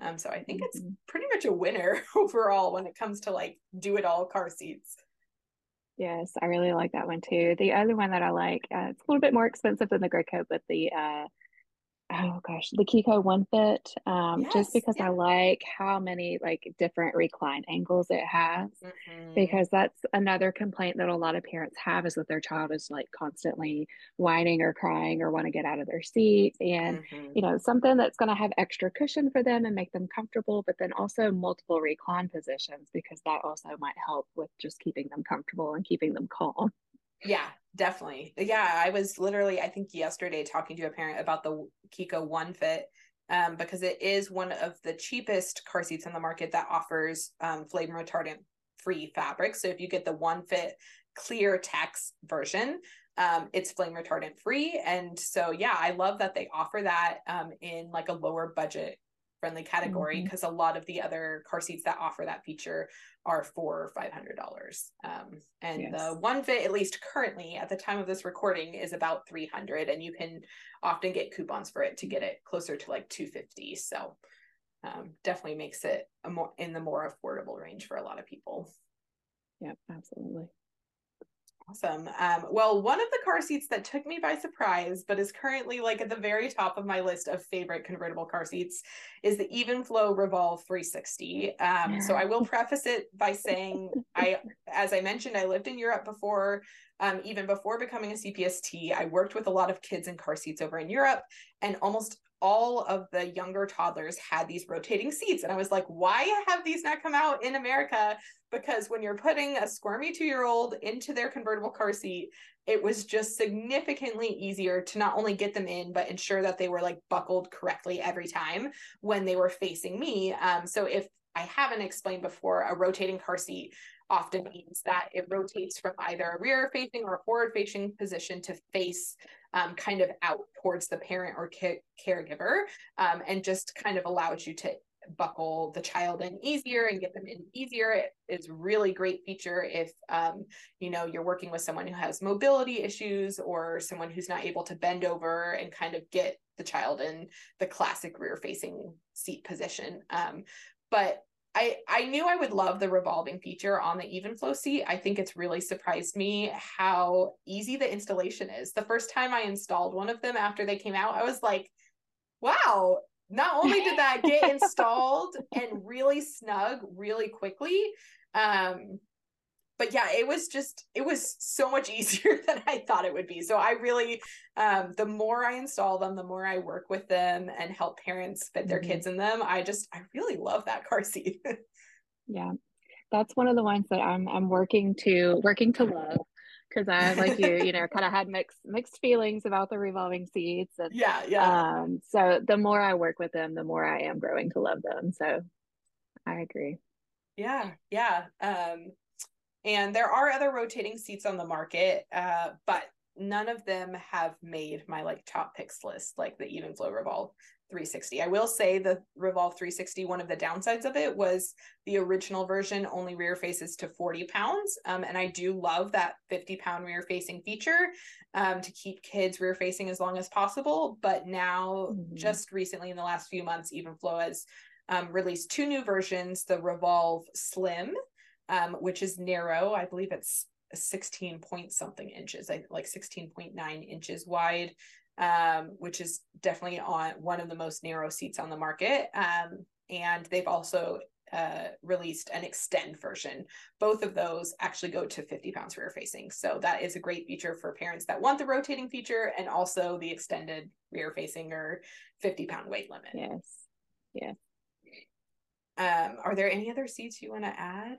Speaker 1: Um, so i think mm-hmm. it's pretty much a winner [laughs] overall when it comes to like do it all car seats.
Speaker 2: Yes i really like that one too. The other one that i like uh, it's a little bit more expensive than the Graco but the uh, oh gosh, the Chicco One Fit. Um, yes, just because yeah. I like how many like different recline angles it has, mm-hmm. because that's another complaint that a lot of parents have is that their child is like constantly whining or crying or want to get out of their seat, and mm-hmm. you know something that's going to have extra cushion for them and make them comfortable, but then also multiple recline positions because that also might help with just keeping them comfortable and keeping them calm.
Speaker 1: Yeah, definitely. Yeah, I was literally, I think yesterday talking to a parent about the Chicco One Fit um, because it is one of the cheapest car seats on the market that offers um, flame retardant free fabric. So if you get the One Fit Clear Tex version, um, it's flame retardant free. And so, yeah, I love that they offer that um, in like a lower budget friendly category because mm-hmm. a lot of the other car seats that offer that feature are four or five hundred dollars um, and yes. the one fit at least currently at the time of this recording is about 300 and you can often get coupons for it to get it closer to like 250 so um, definitely makes it a more in the more affordable range for a lot of people
Speaker 2: yeah absolutely
Speaker 1: Awesome. Um, well, one of the car seats that took me by surprise, but is currently like at the very top of my list of favorite convertible car seats, is the Evenflo Revolve 360. Um, so I will preface it by saying, I, as I mentioned, I lived in Europe before. Um, even before becoming a CPST, I worked with a lot of kids in car seats over in Europe, and almost all of the younger toddlers had these rotating seats. And I was like, why have these not come out in America? Because when you're putting a squirmy two year old into their convertible car seat, it was just significantly easier to not only get them in, but ensure that they were like buckled correctly every time when they were facing me. Um, so if I haven't explained before, a rotating car seat often means that it rotates from either a rear facing or forward facing position to face um, kind of out towards the parent or ca- caregiver um, and just kind of allows you to buckle the child in easier and get them in easier. It is really great feature if um, you know you're working with someone who has mobility issues or someone who's not able to bend over and kind of get the child in the classic rear facing seat position um, but I, I knew I would love the revolving feature on the Evenflo seat. I think it's really surprised me how easy the installation is. The first time I installed one of them after they came out, I was like, wow, not only did that get [laughs] installed and really snug really quickly, um, but yeah, it was just it was so much [laughs] easier than I thought it would be. So I really um the more I install them, the more I work with them and help parents fit their mm-hmm. kids in them. I just I really love that car seat. [laughs]
Speaker 2: yeah. That's one of the ones that I'm I'm working to working to love because I, like you, you [laughs] know, kind of had mixed mixed feelings about the revolving seats.
Speaker 1: And, yeah, yeah.
Speaker 2: Um, so the more I work with them, the more I am growing to love them. So I agree.
Speaker 1: Yeah, yeah. Um, and there are other rotating seats on the market, uh, but none of them have made my like top picks list, like the Evenflo Revolve 360. I will say the Revolve 360, one of the downsides of it was the original version only rear faces to 40 pounds. Um, and I do love that 50 pound rear facing feature um, to keep kids rear facing as long as possible. But now, mm-hmm. just recently in the last few months, Evenflo has um, released two new versions the Revolve Slim, um, which is narrow. I believe it's 16 point something inches, like 16.9 inches wide, um, which is definitely on one of the most narrow seats on the market. Um, and they've also uh, released an extend version. Both of those actually go to 50 pounds rear facing. So that is a great feature for parents that want the rotating feature and also the extended rear facing or 50 pound weight limit.
Speaker 2: Yes. Yeah.
Speaker 1: Um, are there any other seats you want to add?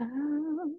Speaker 2: Um,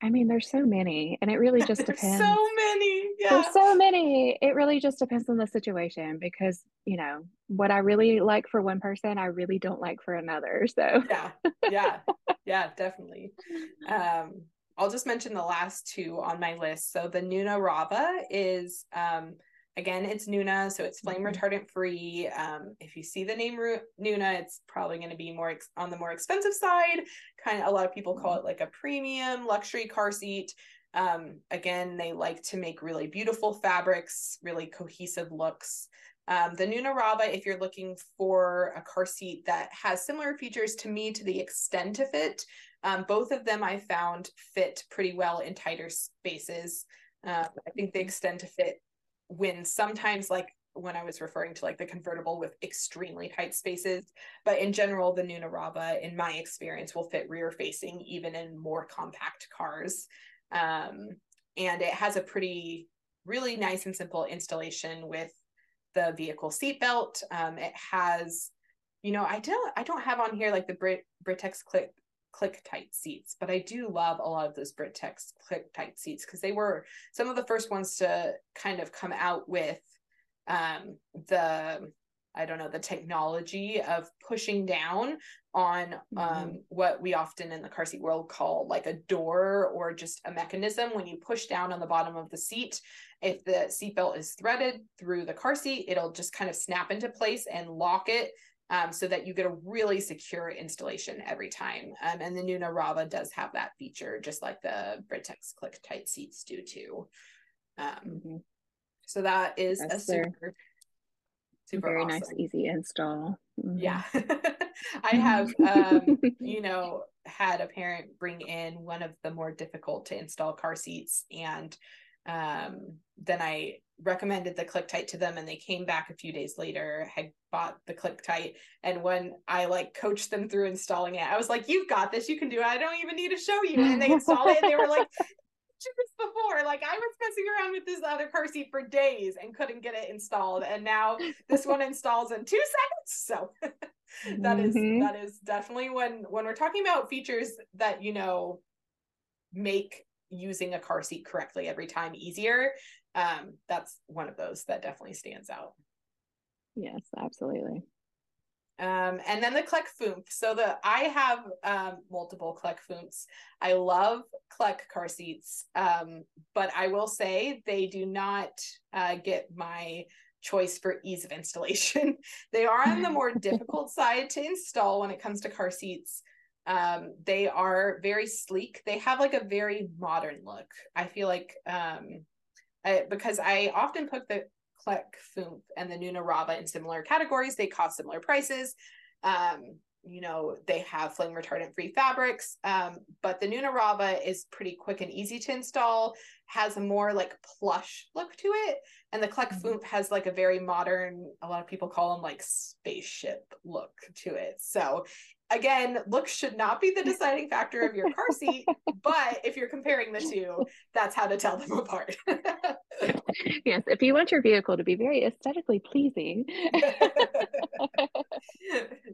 Speaker 2: I mean, there's so many, and it really just [laughs] depends.
Speaker 1: so many, yeah.
Speaker 2: There's so many. It really just depends on the situation because you know what I really like for one person, I really don't like for another. So
Speaker 1: yeah, yeah, yeah, definitely. [laughs] Um, I'll just mention the last two on my list. So the Nuna Rava is um Again, it's Nuna, so it's flame mm-hmm. retardant free. Um, if you see the name Ru- Nuna, it's probably going to be more ex- on the more expensive side. Kind of, a lot of people call mm-hmm. it like a premium luxury car seat. Um, again, they like to make really beautiful fabrics, really cohesive looks. Um, the Nuna Rava, if you're looking for a car seat that has similar features to me to the extent of it, um, both of them I found fit pretty well in tighter spaces. Uh, I think they mm-hmm. extend to fit when sometimes like when I was referring to like the convertible with extremely tight spaces, but in general, the Nuna Rava, in my experience, will fit rear facing even in more compact cars. Um, and it has a pretty, really nice and simple installation with the vehicle seatbelt. Um, it has, you know, I don't, I don't have on here like the Brit Britax click click tight seats but i do love a lot of those britax click tight seats because they were some of the first ones to kind of come out with um, the i don't know the technology of pushing down on um, mm-hmm. what we often in the car seat world call like a door or just a mechanism when you push down on the bottom of the seat if the seatbelt is threaded through the car seat it'll just kind of snap into place and lock it um, so that you get a really secure installation every time. Um, and the Nuna Rava does have that feature, just like the Britax Click Tight seats do too. Um, mm-hmm. So that is That's a super,
Speaker 2: super very awesome. nice, easy install.
Speaker 1: Mm-hmm. Yeah, [laughs] I have, [laughs] um, you know, had a parent bring in one of the more difficult to install car seats, and um, then I recommended the click tight to them and they came back a few days later had bought the click tight and when i like coached them through installing it i was like you've got this. You can do it. I don't even need to show you. And they installed it and they were like [laughs] this before. Like i was messing around with this other car seat for days and couldn't get it installed. And now this one installs in two seconds. So [laughs] that is mm-hmm. that is definitely when when we're talking about features that you know make using a car seat correctly every time easier um, that's one of those that definitely stands out.
Speaker 2: Yes, absolutely.
Speaker 1: Um, and then the Clek Foonf. So the I have um, multiple Clek Foonfs. I love Clek car seats, um, but I will say they do not uh, get my choice for ease of [laughs] installation. they are on the [laughs] more difficult side to install when it comes to car seats. Um, they are very sleek. They have like a very modern look. I feel like um, I, because I often put the Clek Foonf and the Nuna Rava in similar categories. They cost similar prices. Um, you know, they have flame retardant free fabrics. Um, but the Nuna Rava is pretty quick and easy to install, has a more like plush look to it. And the Clek mm-hmm. Foonf has like a very modern, a lot of people call them like spaceship look to it. So again, looks should not be the deciding factor of your car [laughs] seat, but if you're comparing the two, that's how to tell them apart. [laughs]
Speaker 2: yes, if you want your vehicle to be very aesthetically pleasing. [laughs]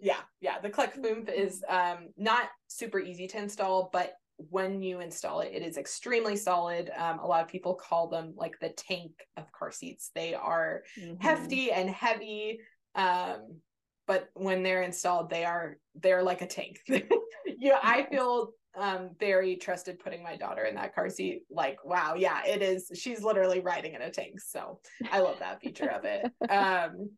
Speaker 1: yeah, yeah. The Clek Foonf is um, not super easy to install, but when you install it, it is extremely solid. Um, a lot of people call them like the tank of car seats. They are mm-hmm. hefty and heavy. Um, but when they're installed, they are they're like a tank. [laughs] yeah, I feel um very trusted putting my daughter in that car seat. Like, wow, yeah, it is. She's literally riding in a tank. So I love that feature of it. [laughs] Um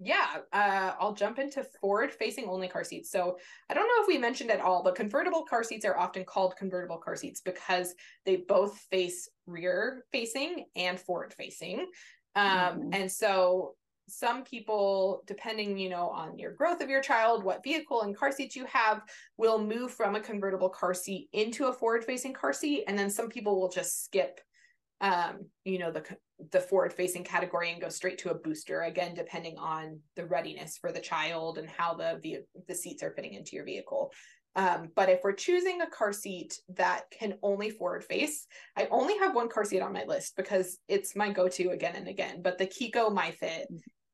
Speaker 1: yeah, uh, I'll jump into forward facing only car seats. So I don't know if we mentioned at all, but convertible car seats are often called convertible car seats because they both face rear facing and forward facing. Um, mm-hmm. And so some people depending you know on your growth of your child what vehicle and car seats you have will move from a convertible car seat into a forward facing car seat. And then some people will just skip um you know the the forward facing category and go straight to a booster again depending on the readiness for the child and how the the, the seats are fitting into your vehicle. Um, but if we're choosing a car seat that can only forward face, I only have one car seat on my list because it's my go-to again and again. But the Chicco MyFit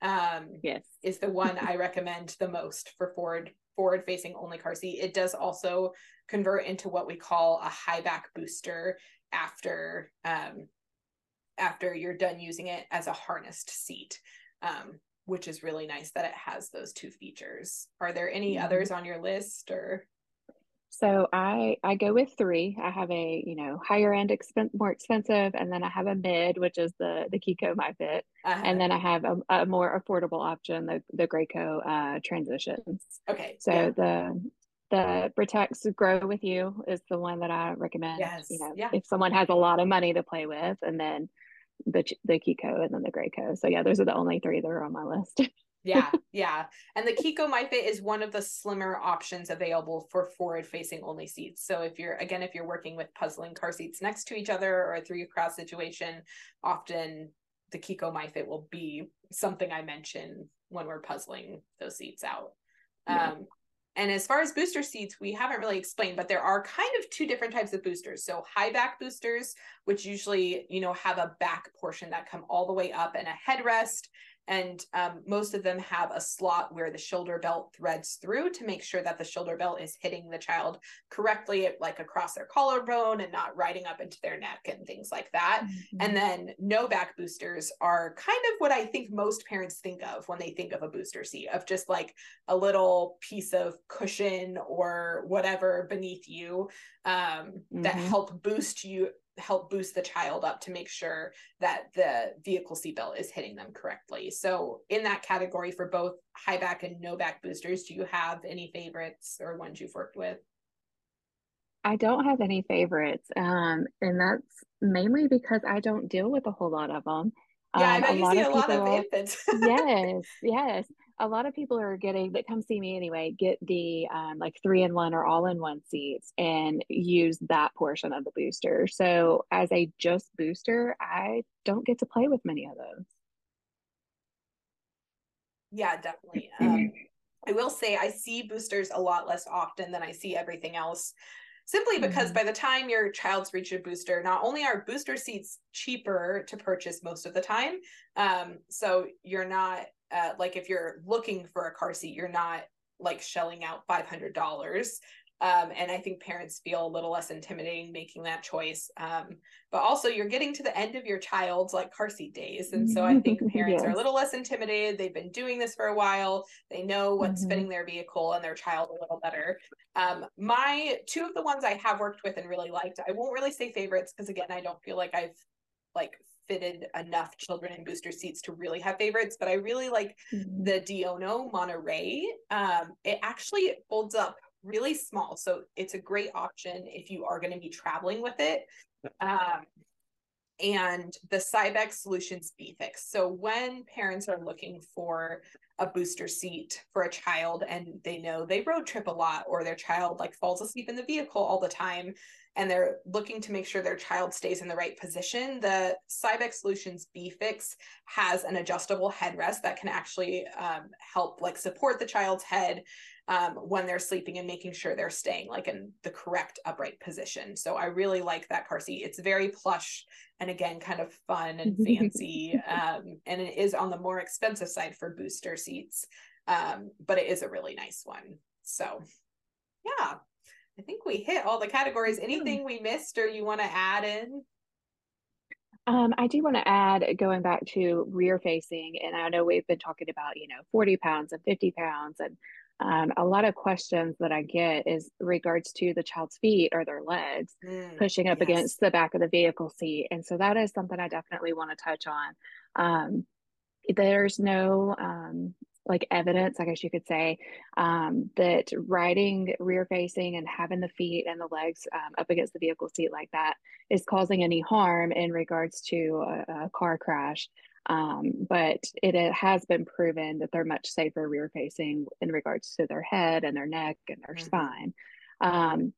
Speaker 1: um,
Speaker 2: yes.
Speaker 1: is the one I recommend the most for forward forward facing only car seat. It does also convert into what we call a high back booster after um, after you're done using it as a harnessed seat. Um, which is really nice that it has those two features. Are there any mm-hmm. others on your list or
Speaker 2: so I I go with three. I have a you know higher end expense more expensive, and then I have a mid, which is the the Chicco MyFit, uh-huh. and then I have a, a, more affordable option, the the Graco uh, Tranzitions.
Speaker 1: Okay.
Speaker 2: So yeah. the the Britax Grow with You is the one that I recommend.
Speaker 1: Yes.
Speaker 2: You know,
Speaker 1: yeah.
Speaker 2: if someone has a lot of money to play with, and then the the Chicco and then the Graco. So yeah, those are the only three that are on my list. [laughs]
Speaker 1: yeah, [laughs] yeah. And the Chicco MyFit is one of the slimmer options available for forward facing only seats. So if you're again, if you're working with puzzling car seats next to each other or a three cross situation, often the Chicco MyFit will be something I mention when we're puzzling those seats out. Yeah. Um, and as far as booster seats, we haven't really explained, but there are kind of two different types of boosters. So high back boosters, which usually, you know, have a back portion that come all the way up and a headrest and um, most of them have a slot where the shoulder belt threads through to make sure that the shoulder belt is hitting the child correctly like across their collarbone and not riding up into their neck and things like that mm-hmm. and then no back boosters are kind of what i think most parents think of when they think of a booster seat of just like a little piece of cushion or whatever beneath you um, mm-hmm. that help boost you help boost the child up to make sure that the vehicle seatbelt is hitting them correctly. So, in that category for both high back and no back boosters, do you have any favorites or ones you've worked with?
Speaker 2: I don't have any favorites, um, and that's mainly because I don't deal with a whole lot of them.
Speaker 1: Yeah, um, I bet you see a lot of infants. [laughs]
Speaker 2: yes, yes a lot of people are getting that come see me anyway get the um, like three in one or all in one seats and use that portion of the booster. So as a just booster i don't get to play with many of those.
Speaker 1: Yeah definitely. Um, [clears throat] i will say i see boosters a lot less often than i see everything else simply because mm-hmm. by the time your child's reached a booster not only are booster seats cheaper to purchase most of the time um, so you're not uh, like if you're looking for a car seat, you're not like shelling out $500. Um, and I think parents feel a little less intimidating making that choice. Um, but also, you're getting to the end of your child's like car seat days, and so I think [laughs] parents yes. are a little less intimidated. They've been doing this for a while. They know what's mm-hmm. fitting their vehicle and their child a little better. Um, my two of the ones I have worked with and really liked. I won't really say favorites because again, I don't feel like I've like fitted enough children in booster seats to really have favorites, but I really like mm-hmm. the Diono Monterey. Um, it actually folds up really small, so it's a great option if you are going to be traveling with it. Um, and the Cybex Solutions B-Fix. So when parents are looking for a booster seat for a child and they know they road trip a lot or their child like falls asleep in the vehicle all the time, and they're looking to make sure their child stays in the right position, the Cybex Solutions B-Fix has an adjustable headrest that can actually um, help like support the child's head um, when they're sleeping and making sure they're staying like in the correct upright position. So I really like that car seat. It's very plush and again, kind of fun and [laughs] fancy. um, and it is on the more expensive side for booster seats, um, but it is a really nice one. So yeah, I think we hit all the categories. Anything we missed or you want to add in?
Speaker 2: Um, I do want to add, going back to rear facing, and I know we've been talking about, you know, 40 pounds and 50 pounds, and um, a lot of questions that I get is regards to the child's feet or their legs mm, pushing up yes. against the back of the vehicle seat. And so that is something I definitely want to touch on. Um, there's no um, like evidence, I guess you could say, um, that riding rear facing and having the feet and the legs um, up against the vehicle seat like that is causing any harm in regards to a, a car crash. Um, but it, it, has been proven that they're much safer rear facing in regards to their head and their neck and their mm-hmm. spine. Um,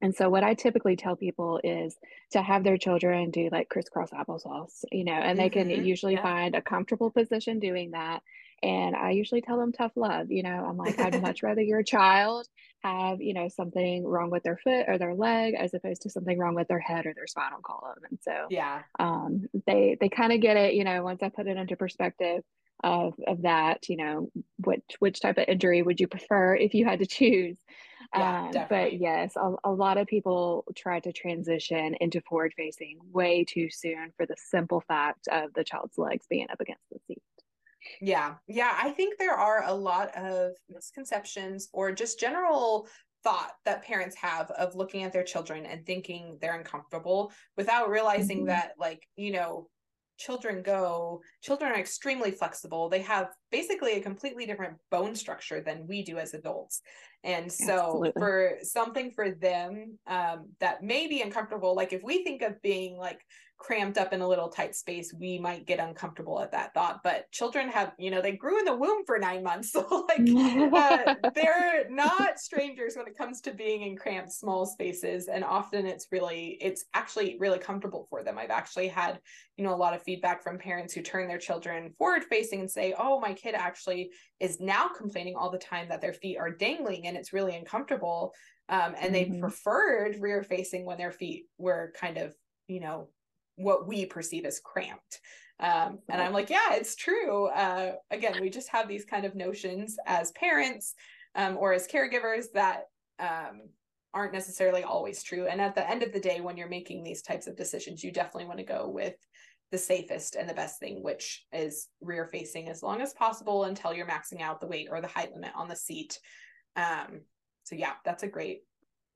Speaker 2: and so, what I typically tell people is to have their children do like crisscross applesauce, you know, and they can mm-hmm. usually yeah. find a comfortable position doing that. And I usually tell them tough love. You know, I'm like, I'd much [laughs] rather your child have, you know, something wrong with their foot or their leg as opposed to something wrong with their head or their spinal column. And so,
Speaker 1: yeah,
Speaker 2: um, they they kind of get it. You know, once I put it into perspective of of that, you know, which which type of injury would you prefer if you had to choose? Yeah, um, but yes, a, a lot of people try to transition into forward facing way too soon for the simple fact of the child's legs being up against the seat.
Speaker 1: Yeah. Yeah. I think there are a lot of misconceptions or just general thought that parents have of looking at their children and thinking they're uncomfortable without realizing mm-hmm. that, like, you know, children go children are extremely flexible they have basically a completely different bone structure than we do as adults and so Absolutely. for something for them um, that may be uncomfortable like if we think of being like cramped up in a little tight space, we might get uncomfortable at that thought. But children have, you know, they grew in the womb for nine months. [laughs] So, like, [laughs] uh, they're not strangers when it comes to being in cramped, small spaces. And often it's really, it's actually really comfortable for them. I've actually had, you know, a lot of feedback from parents who turn their children forward facing and say, oh, my kid actually is now complaining all the time that their feet are dangling and it's really uncomfortable. Um, and mm-hmm. they preferred rear facing when their feet were kind of you know what we perceive as cramped. Um, and I'm like, yeah, it's true. Uh, again, we just have these kind of notions as parents um, or as caregivers that um, aren't necessarily always true. And at the end of the day, when you're making these types of decisions, you definitely want to go with the safest and the best thing, which is rear facing as long as possible until you're maxing out the weight or the height limit on the seat. Um, so yeah, that's a great,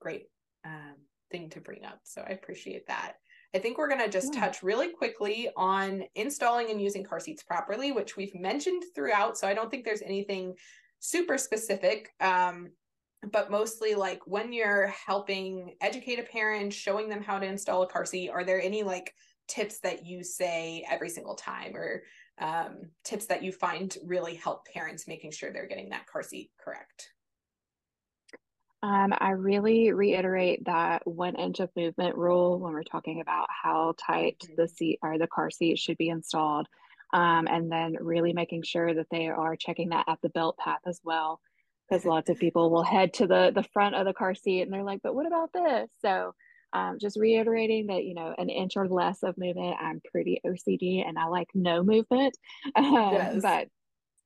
Speaker 1: great um, thing to bring up. So I appreciate that. I think we're going to just yeah. touch really quickly on installing and using car seats properly, which we've mentioned throughout. So I don't think there's anything super specific. Um, but mostly like when you're helping educate a parent, showing them how to install a car seat, are there any like tips that you say every single time or um, tips that you find really help parents making sure they're getting that car seat correct?
Speaker 2: Um, I really reiterate that one inch of movement rule when we're talking about how tight mm-hmm. the seat or the car seat should be installed. Um, and then really making sure that they are checking that at the belt path as well. Because [laughs] lots of people will head to the, the front of the car seat and they're like, but what about this? So um, just reiterating that, you know, an inch or less of movement, I'm pretty OCD and I like no movement. [laughs] Um, yes. But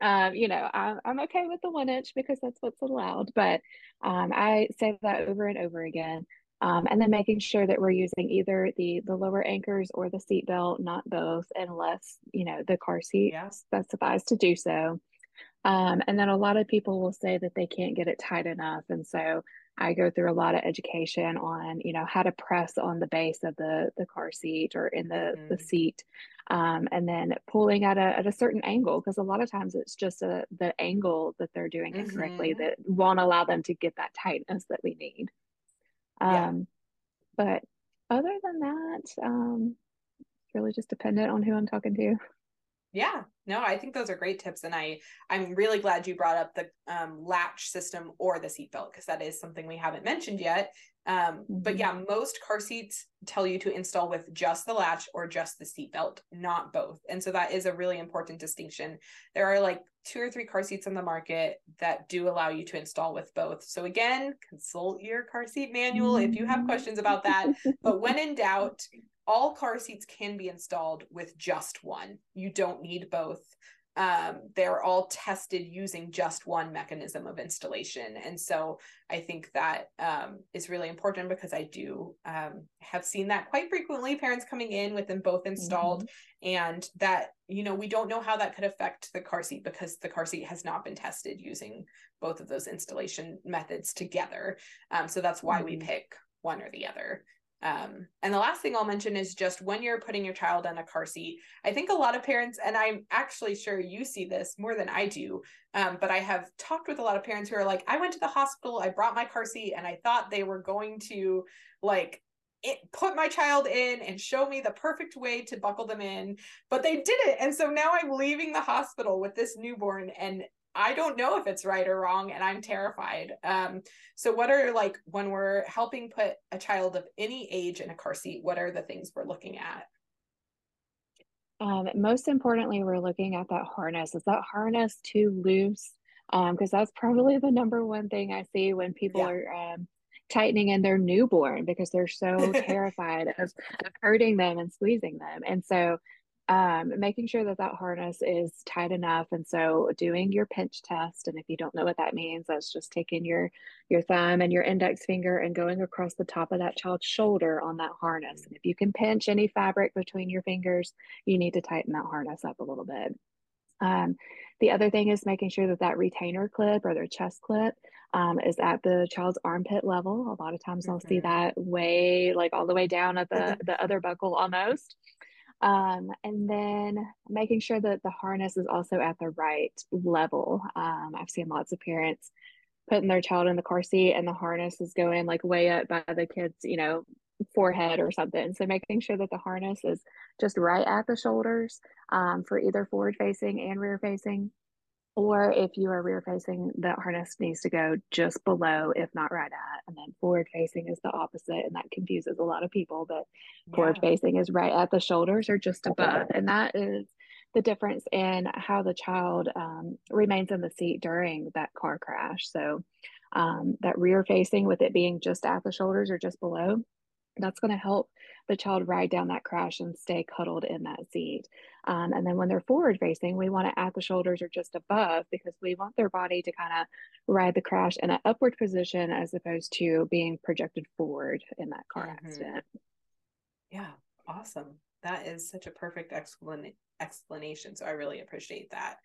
Speaker 2: um, you know, I'm, I'm okay with the one inch because that's what's allowed. But um, I say that over and over again. Um, and then making sure that we're using either the the lower anchors or the seat belt, not both, unless you know the car seat yeah. specifies to do so. Um, and then a lot of people will say that they can't get it tight enough, and so I go through a lot of education on, you know, how to press on the base of the the car seat or in the mm-hmm. the seat, um, and then pulling at a at a certain angle because a lot of times it's just a the angle that they're doing mm-hmm. incorrectly that won't allow them to get that tightness that we need. Um, yeah. But other than that, um, really just dependent on who I'm talking to.
Speaker 1: Yeah, no, I think those are great tips, and I I'm really glad you brought up the um, latch system or the seatbelt because that is something we haven't mentioned yet. Um, mm-hmm. But yeah, most car seats tell you to install with just the latch or just the seatbelt, not both, and so that is a really important distinction. There are like two or three car seats on the market that do allow you to install with both. So again, consult your car seat manual if you have questions about that. but when in doubt, all car seats can be installed with just one. You don't need both um, they're all tested using just one mechanism of installation. And so I think that um, is really important because I do um, have seen that quite frequently parents coming in with them both installed, mm-hmm. and that, you know, we don't know how that could affect the car seat because the car seat has not been tested using both of those installation methods together. Um, so that's why mm-hmm. we pick one or the other. Um, and the last thing I'll mention is just when you're putting your child in a car seat, I think a lot of parents, and I'm actually sure you see this more than I do, um, but I have talked with a lot of parents who are like, I went to the hospital, I brought my car seat, and I thought they were going to like it, put my child in and show me the perfect way to buckle them in, but they didn't. And so now I'm leaving the hospital with this newborn and I don't know if it's right or wrong, and I'm terrified. Um, so, what are like when we're helping put a child of any age in a car seat? What are the things we're looking at?
Speaker 2: Um, most importantly, we're looking at that harness. Is that harness too loose? Because um, that's probably the number one thing I see when people yeah. are um, tightening in their newborn because they're so [laughs] terrified of, of hurting them and squeezing them. And so um, making sure that that harness is tight enough and so doing your pinch test and if you don't know what that means that's just taking your your thumb and your index finger and going across the top of that child's shoulder on that harness and if you can pinch any fabric between your fingers you need to tighten that harness up a little bit um, the other thing is making sure that that retainer clip or their chest clip um, is at the child's armpit level. A lot of times mm-hmm. I'll see mm-hmm. that way, like all the way down at the, the other buckle almost. Um, and then making sure that the harness is also at the right level. Um, I've seen lots of parents putting their child in the car seat and the harness is going like way up by the kid's, you know, forehead or something. So making sure that the harness is just right at the shoulders um, for either forward facing and rear facing or if you are rear facing, the harness needs to go just below, if not right at. And then forward facing is the opposite, and that confuses a lot of people. But yeah. forward facing is right at the shoulders or just above. And that is the difference in how the child um, remains in the seat during that car crash. So, um, that rear facing, with it being just at the shoulders or just below, that's going to help the child ride down that crash and stay cuddled in that seat. Um, and then when they're forward facing, we want it at the shoulders or just above because we want their body to kind of ride the crash in an upward position as opposed to being projected forward in that car mm-hmm. accident.
Speaker 1: Yeah, awesome. That is such a perfect explan- explanation. So I really appreciate that.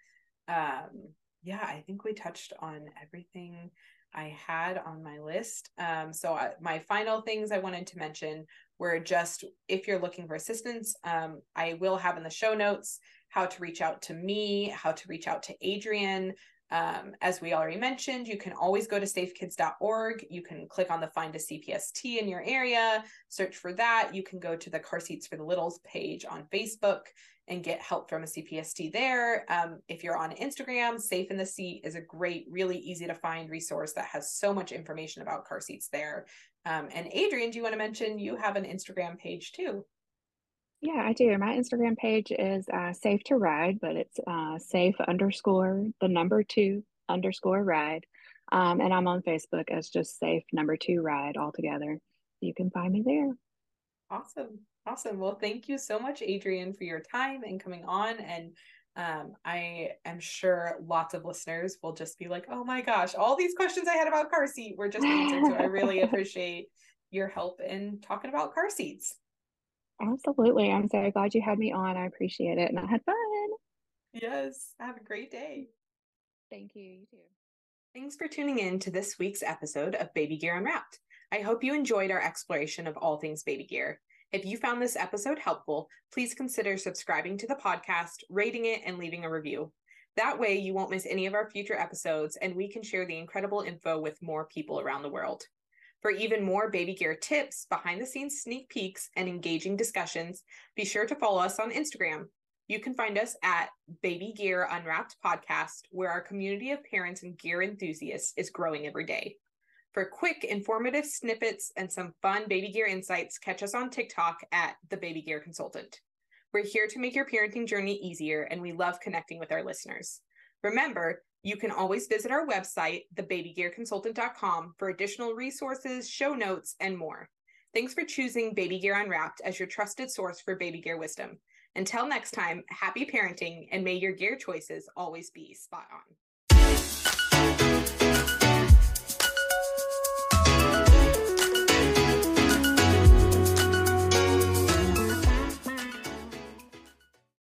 Speaker 1: Um, yeah, I think we touched on everything I had on my list. Um, so I, my final things I wanted to mention were just if you're looking for assistance, um, I will have in the show notes how to reach out to me, how to reach out to Adrienne. Um, as we already mentioned, you can always go to safekids.org. You can click on the find a CPST in your area, search for that. You can go to the Car Seats for the Littles page on Facebook and get help from a CPST there. Um, if you're on Instagram, Safe in the Seat is a great, really easy to find resource that has so much information about car seats there. Um, and Adrienne, do you want to mention you have an Instagram page too?
Speaker 2: Yeah, I do. My Instagram page is uh, safe to ride, but it's uh, safe underscore the number two underscore ride. Um, and I'm on Facebook as just safe number two ride altogether. You can find me there.
Speaker 1: Awesome. Awesome. Well, thank you so much, Adrienne, for your time and coming on. And um, I am sure lots of listeners will just be like, oh my gosh, all these questions I had about car seat were just answered. so I really [laughs] appreciate your help in talking about car seats.
Speaker 2: Absolutely. I'm so glad you had me on. I appreciate it and I had fun.
Speaker 1: Yes. Have a great day.
Speaker 2: Thank you. You too.
Speaker 1: Thanks for tuning in to this week's episode of Baby Gear Unwrapped. I hope you enjoyed our exploration of all things baby gear. If you found this episode helpful, please consider subscribing to the podcast, rating it, and leaving a review. That way, you won't miss any of our future episodes, and we can share the incredible info with more people around the world. For even more baby gear tips, behind the scenes sneak peeks, and engaging discussions, be sure to follow us on Instagram. You can find us at Baby Gear Unwrapped Podcast, where our community of parents and gear enthusiasts is growing every day. For quick, informative snippets and some fun baby gear insights, catch us on TikTok at The Baby Gear Consultant. We're here to make your parenting journey easier, and we love connecting with our listeners. Remember, you can always visit our website, thebabygearconsultant.com, for additional resources, show notes, and more. Thanks for choosing Baby Gear Unwrapped as your trusted source for baby gear wisdom. Until next time, happy parenting and may your gear choices always be spot on.